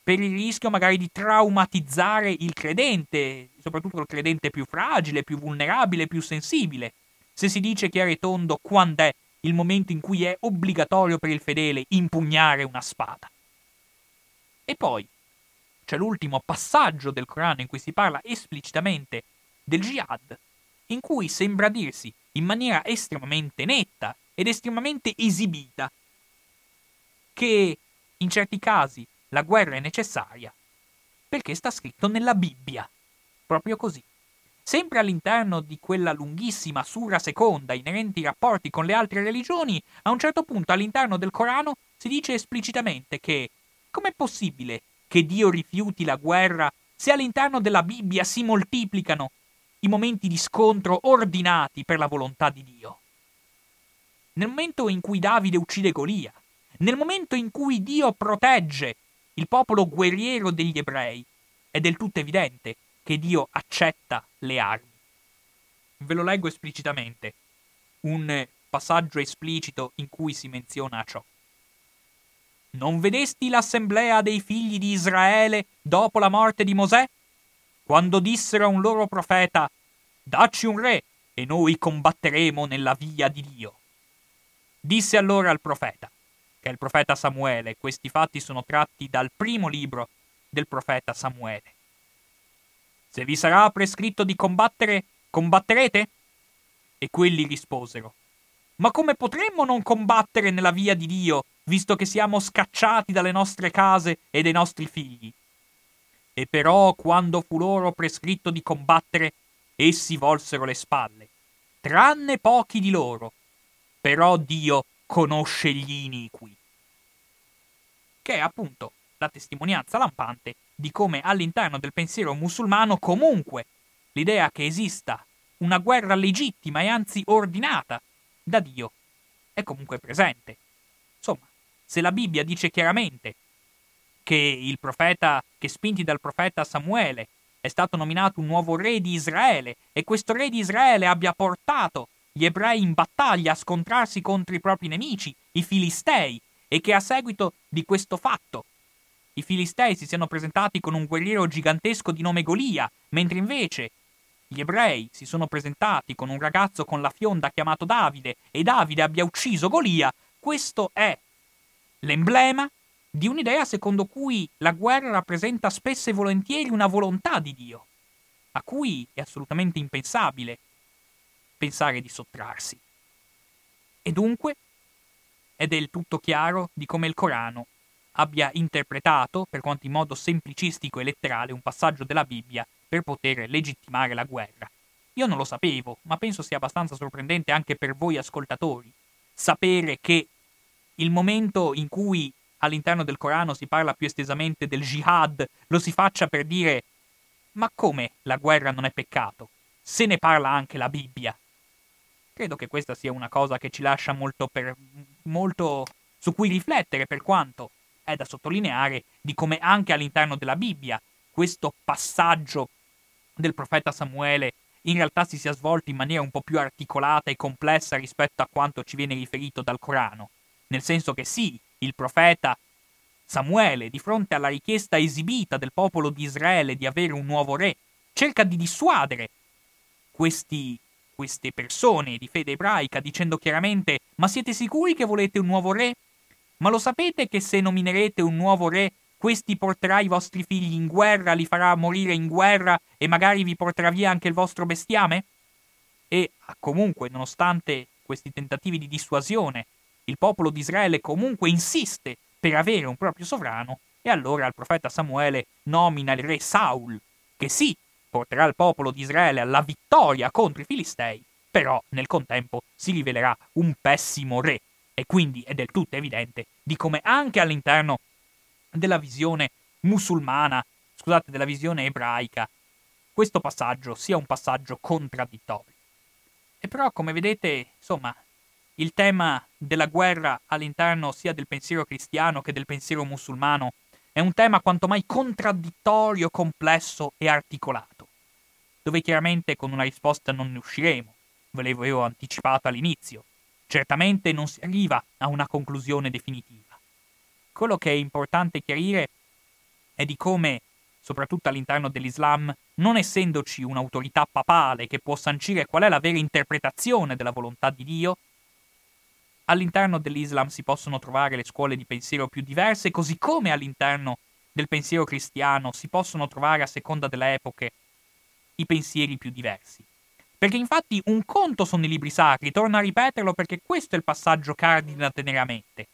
per il rischio magari di traumatizzare il credente, soprattutto il credente più fragile, più vulnerabile, più sensibile. Se si dice chiaro e tondo quando è il momento in cui è obbligatorio per il fedele impugnare una spada. E poi c'è l'ultimo passaggio del Corano in cui si parla esplicitamente del jihad, in cui sembra dirsi in maniera estremamente netta ed estremamente esibita che in certi casi la guerra è necessaria perché sta scritto nella Bibbia, proprio così. Sempre all'interno di quella lunghissima sura seconda inerenti ai rapporti con le altre religioni, a un certo punto all'interno del Corano si dice esplicitamente che com'è possibile che Dio rifiuti la guerra se all'interno della Bibbia si moltiplicano i momenti di scontro ordinati per la volontà di Dio. Nel momento in cui Davide uccide Golia, nel momento in cui Dio protegge il popolo guerriero degli ebrei, è del tutto evidente che Dio accetta le armi. Ve lo leggo esplicitamente, un passaggio esplicito in cui si menziona ciò. Non vedesti l'assemblea dei figli di Israele dopo la morte di Mosè? Quando dissero a un loro profeta, Dacci un re, e noi combatteremo nella via di Dio. Disse allora al profeta, che è il profeta Samuele, questi fatti sono tratti dal primo libro del profeta Samuele. Se vi sarà prescritto di combattere, combatterete? E quelli risposero, ma come potremmo non combattere nella via di Dio, visto che siamo scacciati dalle nostre case e dai nostri figli? E però, quando fu loro prescritto di combattere, essi volsero le spalle, tranne pochi di loro. Però Dio conosce gli iniqui. Che è appunto la testimonianza lampante di come all'interno del pensiero musulmano comunque l'idea che esista una guerra legittima e anzi ordinata da Dio è comunque presente. Insomma, se la Bibbia dice chiaramente che il profeta, che spinti dal profeta Samuele, è stato nominato un nuovo re di Israele e questo re di Israele abbia portato gli ebrei in battaglia a scontrarsi contro i propri nemici, i filistei, e che a seguito di questo fatto i filistei si siano presentati con un guerriero gigantesco di nome Golia, mentre invece gli ebrei si sono presentati con un ragazzo con la fionda chiamato Davide e Davide abbia ucciso Golia, questo è l'emblema di un'idea secondo cui la guerra rappresenta spesso e volentieri una volontà di Dio, a cui è assolutamente impensabile pensare di sottrarsi. E dunque è del tutto chiaro di come il Corano abbia interpretato, per quanto in modo semplicistico e letterale, un passaggio della Bibbia per poter legittimare la guerra. Io non lo sapevo, ma penso sia abbastanza sorprendente anche per voi ascoltatori sapere che il momento in cui all'interno del Corano si parla più estesamente del jihad lo si faccia per dire ma come la guerra non è peccato? Se ne parla anche la Bibbia. Credo che questa sia una cosa che ci lascia molto, per, molto su cui riflettere per quanto è da sottolineare di come anche all'interno della Bibbia questo passaggio del profeta Samuele in realtà si sia svolto in maniera un po' più articolata e complessa rispetto a quanto ci viene riferito dal Corano. Nel senso che sì, il profeta Samuele, di fronte alla richiesta esibita del popolo di Israele di avere un nuovo re, cerca di dissuadere questi, queste persone di fede ebraica dicendo chiaramente ma siete sicuri che volete un nuovo re? Ma lo sapete che se nominerete un nuovo re questi porterà i vostri figli in guerra, li farà morire in guerra e magari vi porterà via anche il vostro bestiame? E comunque, nonostante questi tentativi di dissuasione, il popolo di Israele comunque insiste per avere un proprio sovrano, e allora il profeta Samuele nomina il re Saul, che sì, porterà il popolo di Israele alla vittoria contro i Filistei, però nel contempo si rivelerà un pessimo re, e quindi è del tutto evidente di come anche all'interno della visione musulmana, scusate, della visione ebraica, questo passaggio sia un passaggio contraddittorio. E però, come vedete, insomma, il tema della guerra all'interno sia del pensiero cristiano che del pensiero musulmano è un tema quanto mai contraddittorio, complesso e articolato, dove chiaramente con una risposta non ne usciremo, ve l'avevo anticipato all'inizio. Certamente non si arriva a una conclusione definitiva quello che è importante chiarire è di come, soprattutto all'interno dell'Islam, non essendoci un'autorità papale che può sancire qual è la vera interpretazione della volontà di Dio, all'interno dell'Islam si possono trovare le scuole di pensiero più diverse, così come all'interno del pensiero cristiano si possono trovare a seconda delle epoche i pensieri più diversi. Perché infatti un conto sono i libri sacri, torno a ripeterlo perché questo è il passaggio cardine da tenere a mente.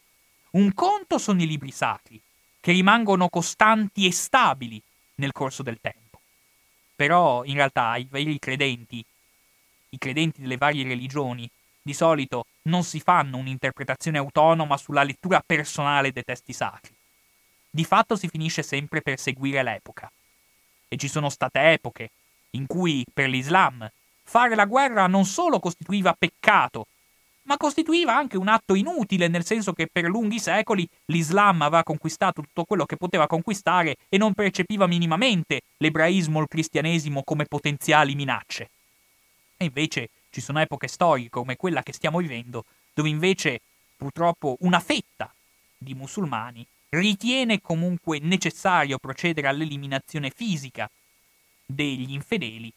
Un conto sono i libri sacri, che rimangono costanti e stabili nel corso del tempo. Però in realtà i veri credenti, i credenti delle varie religioni, di solito non si fanno un'interpretazione autonoma sulla lettura personale dei testi sacri. Di fatto si finisce sempre per seguire l'epoca. e ci sono state epoche in cui per l'Islam fare la guerra non solo costituiva peccato, ma costituiva anche un atto inutile, nel senso che per lunghi secoli l'Islam aveva conquistato tutto quello che poteva conquistare e non percepiva minimamente l'ebraismo o il cristianesimo come potenziali minacce. E invece ci sono epoche storiche come quella che stiamo vivendo, dove invece purtroppo una fetta di musulmani ritiene comunque necessario procedere all'eliminazione fisica degli infedeli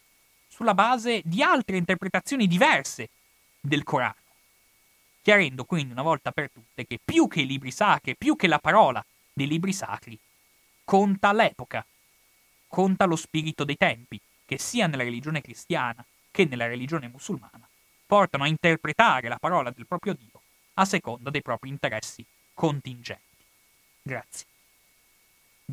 sulla base di altre interpretazioni diverse del Corano, chiarendo quindi una volta per tutte che più che i libri sacri, più che la parola dei libri sacri, conta l'epoca, conta lo spirito dei tempi, che sia nella religione cristiana che nella religione musulmana portano a interpretare la parola del proprio Dio a seconda dei propri interessi contingenti. Grazie.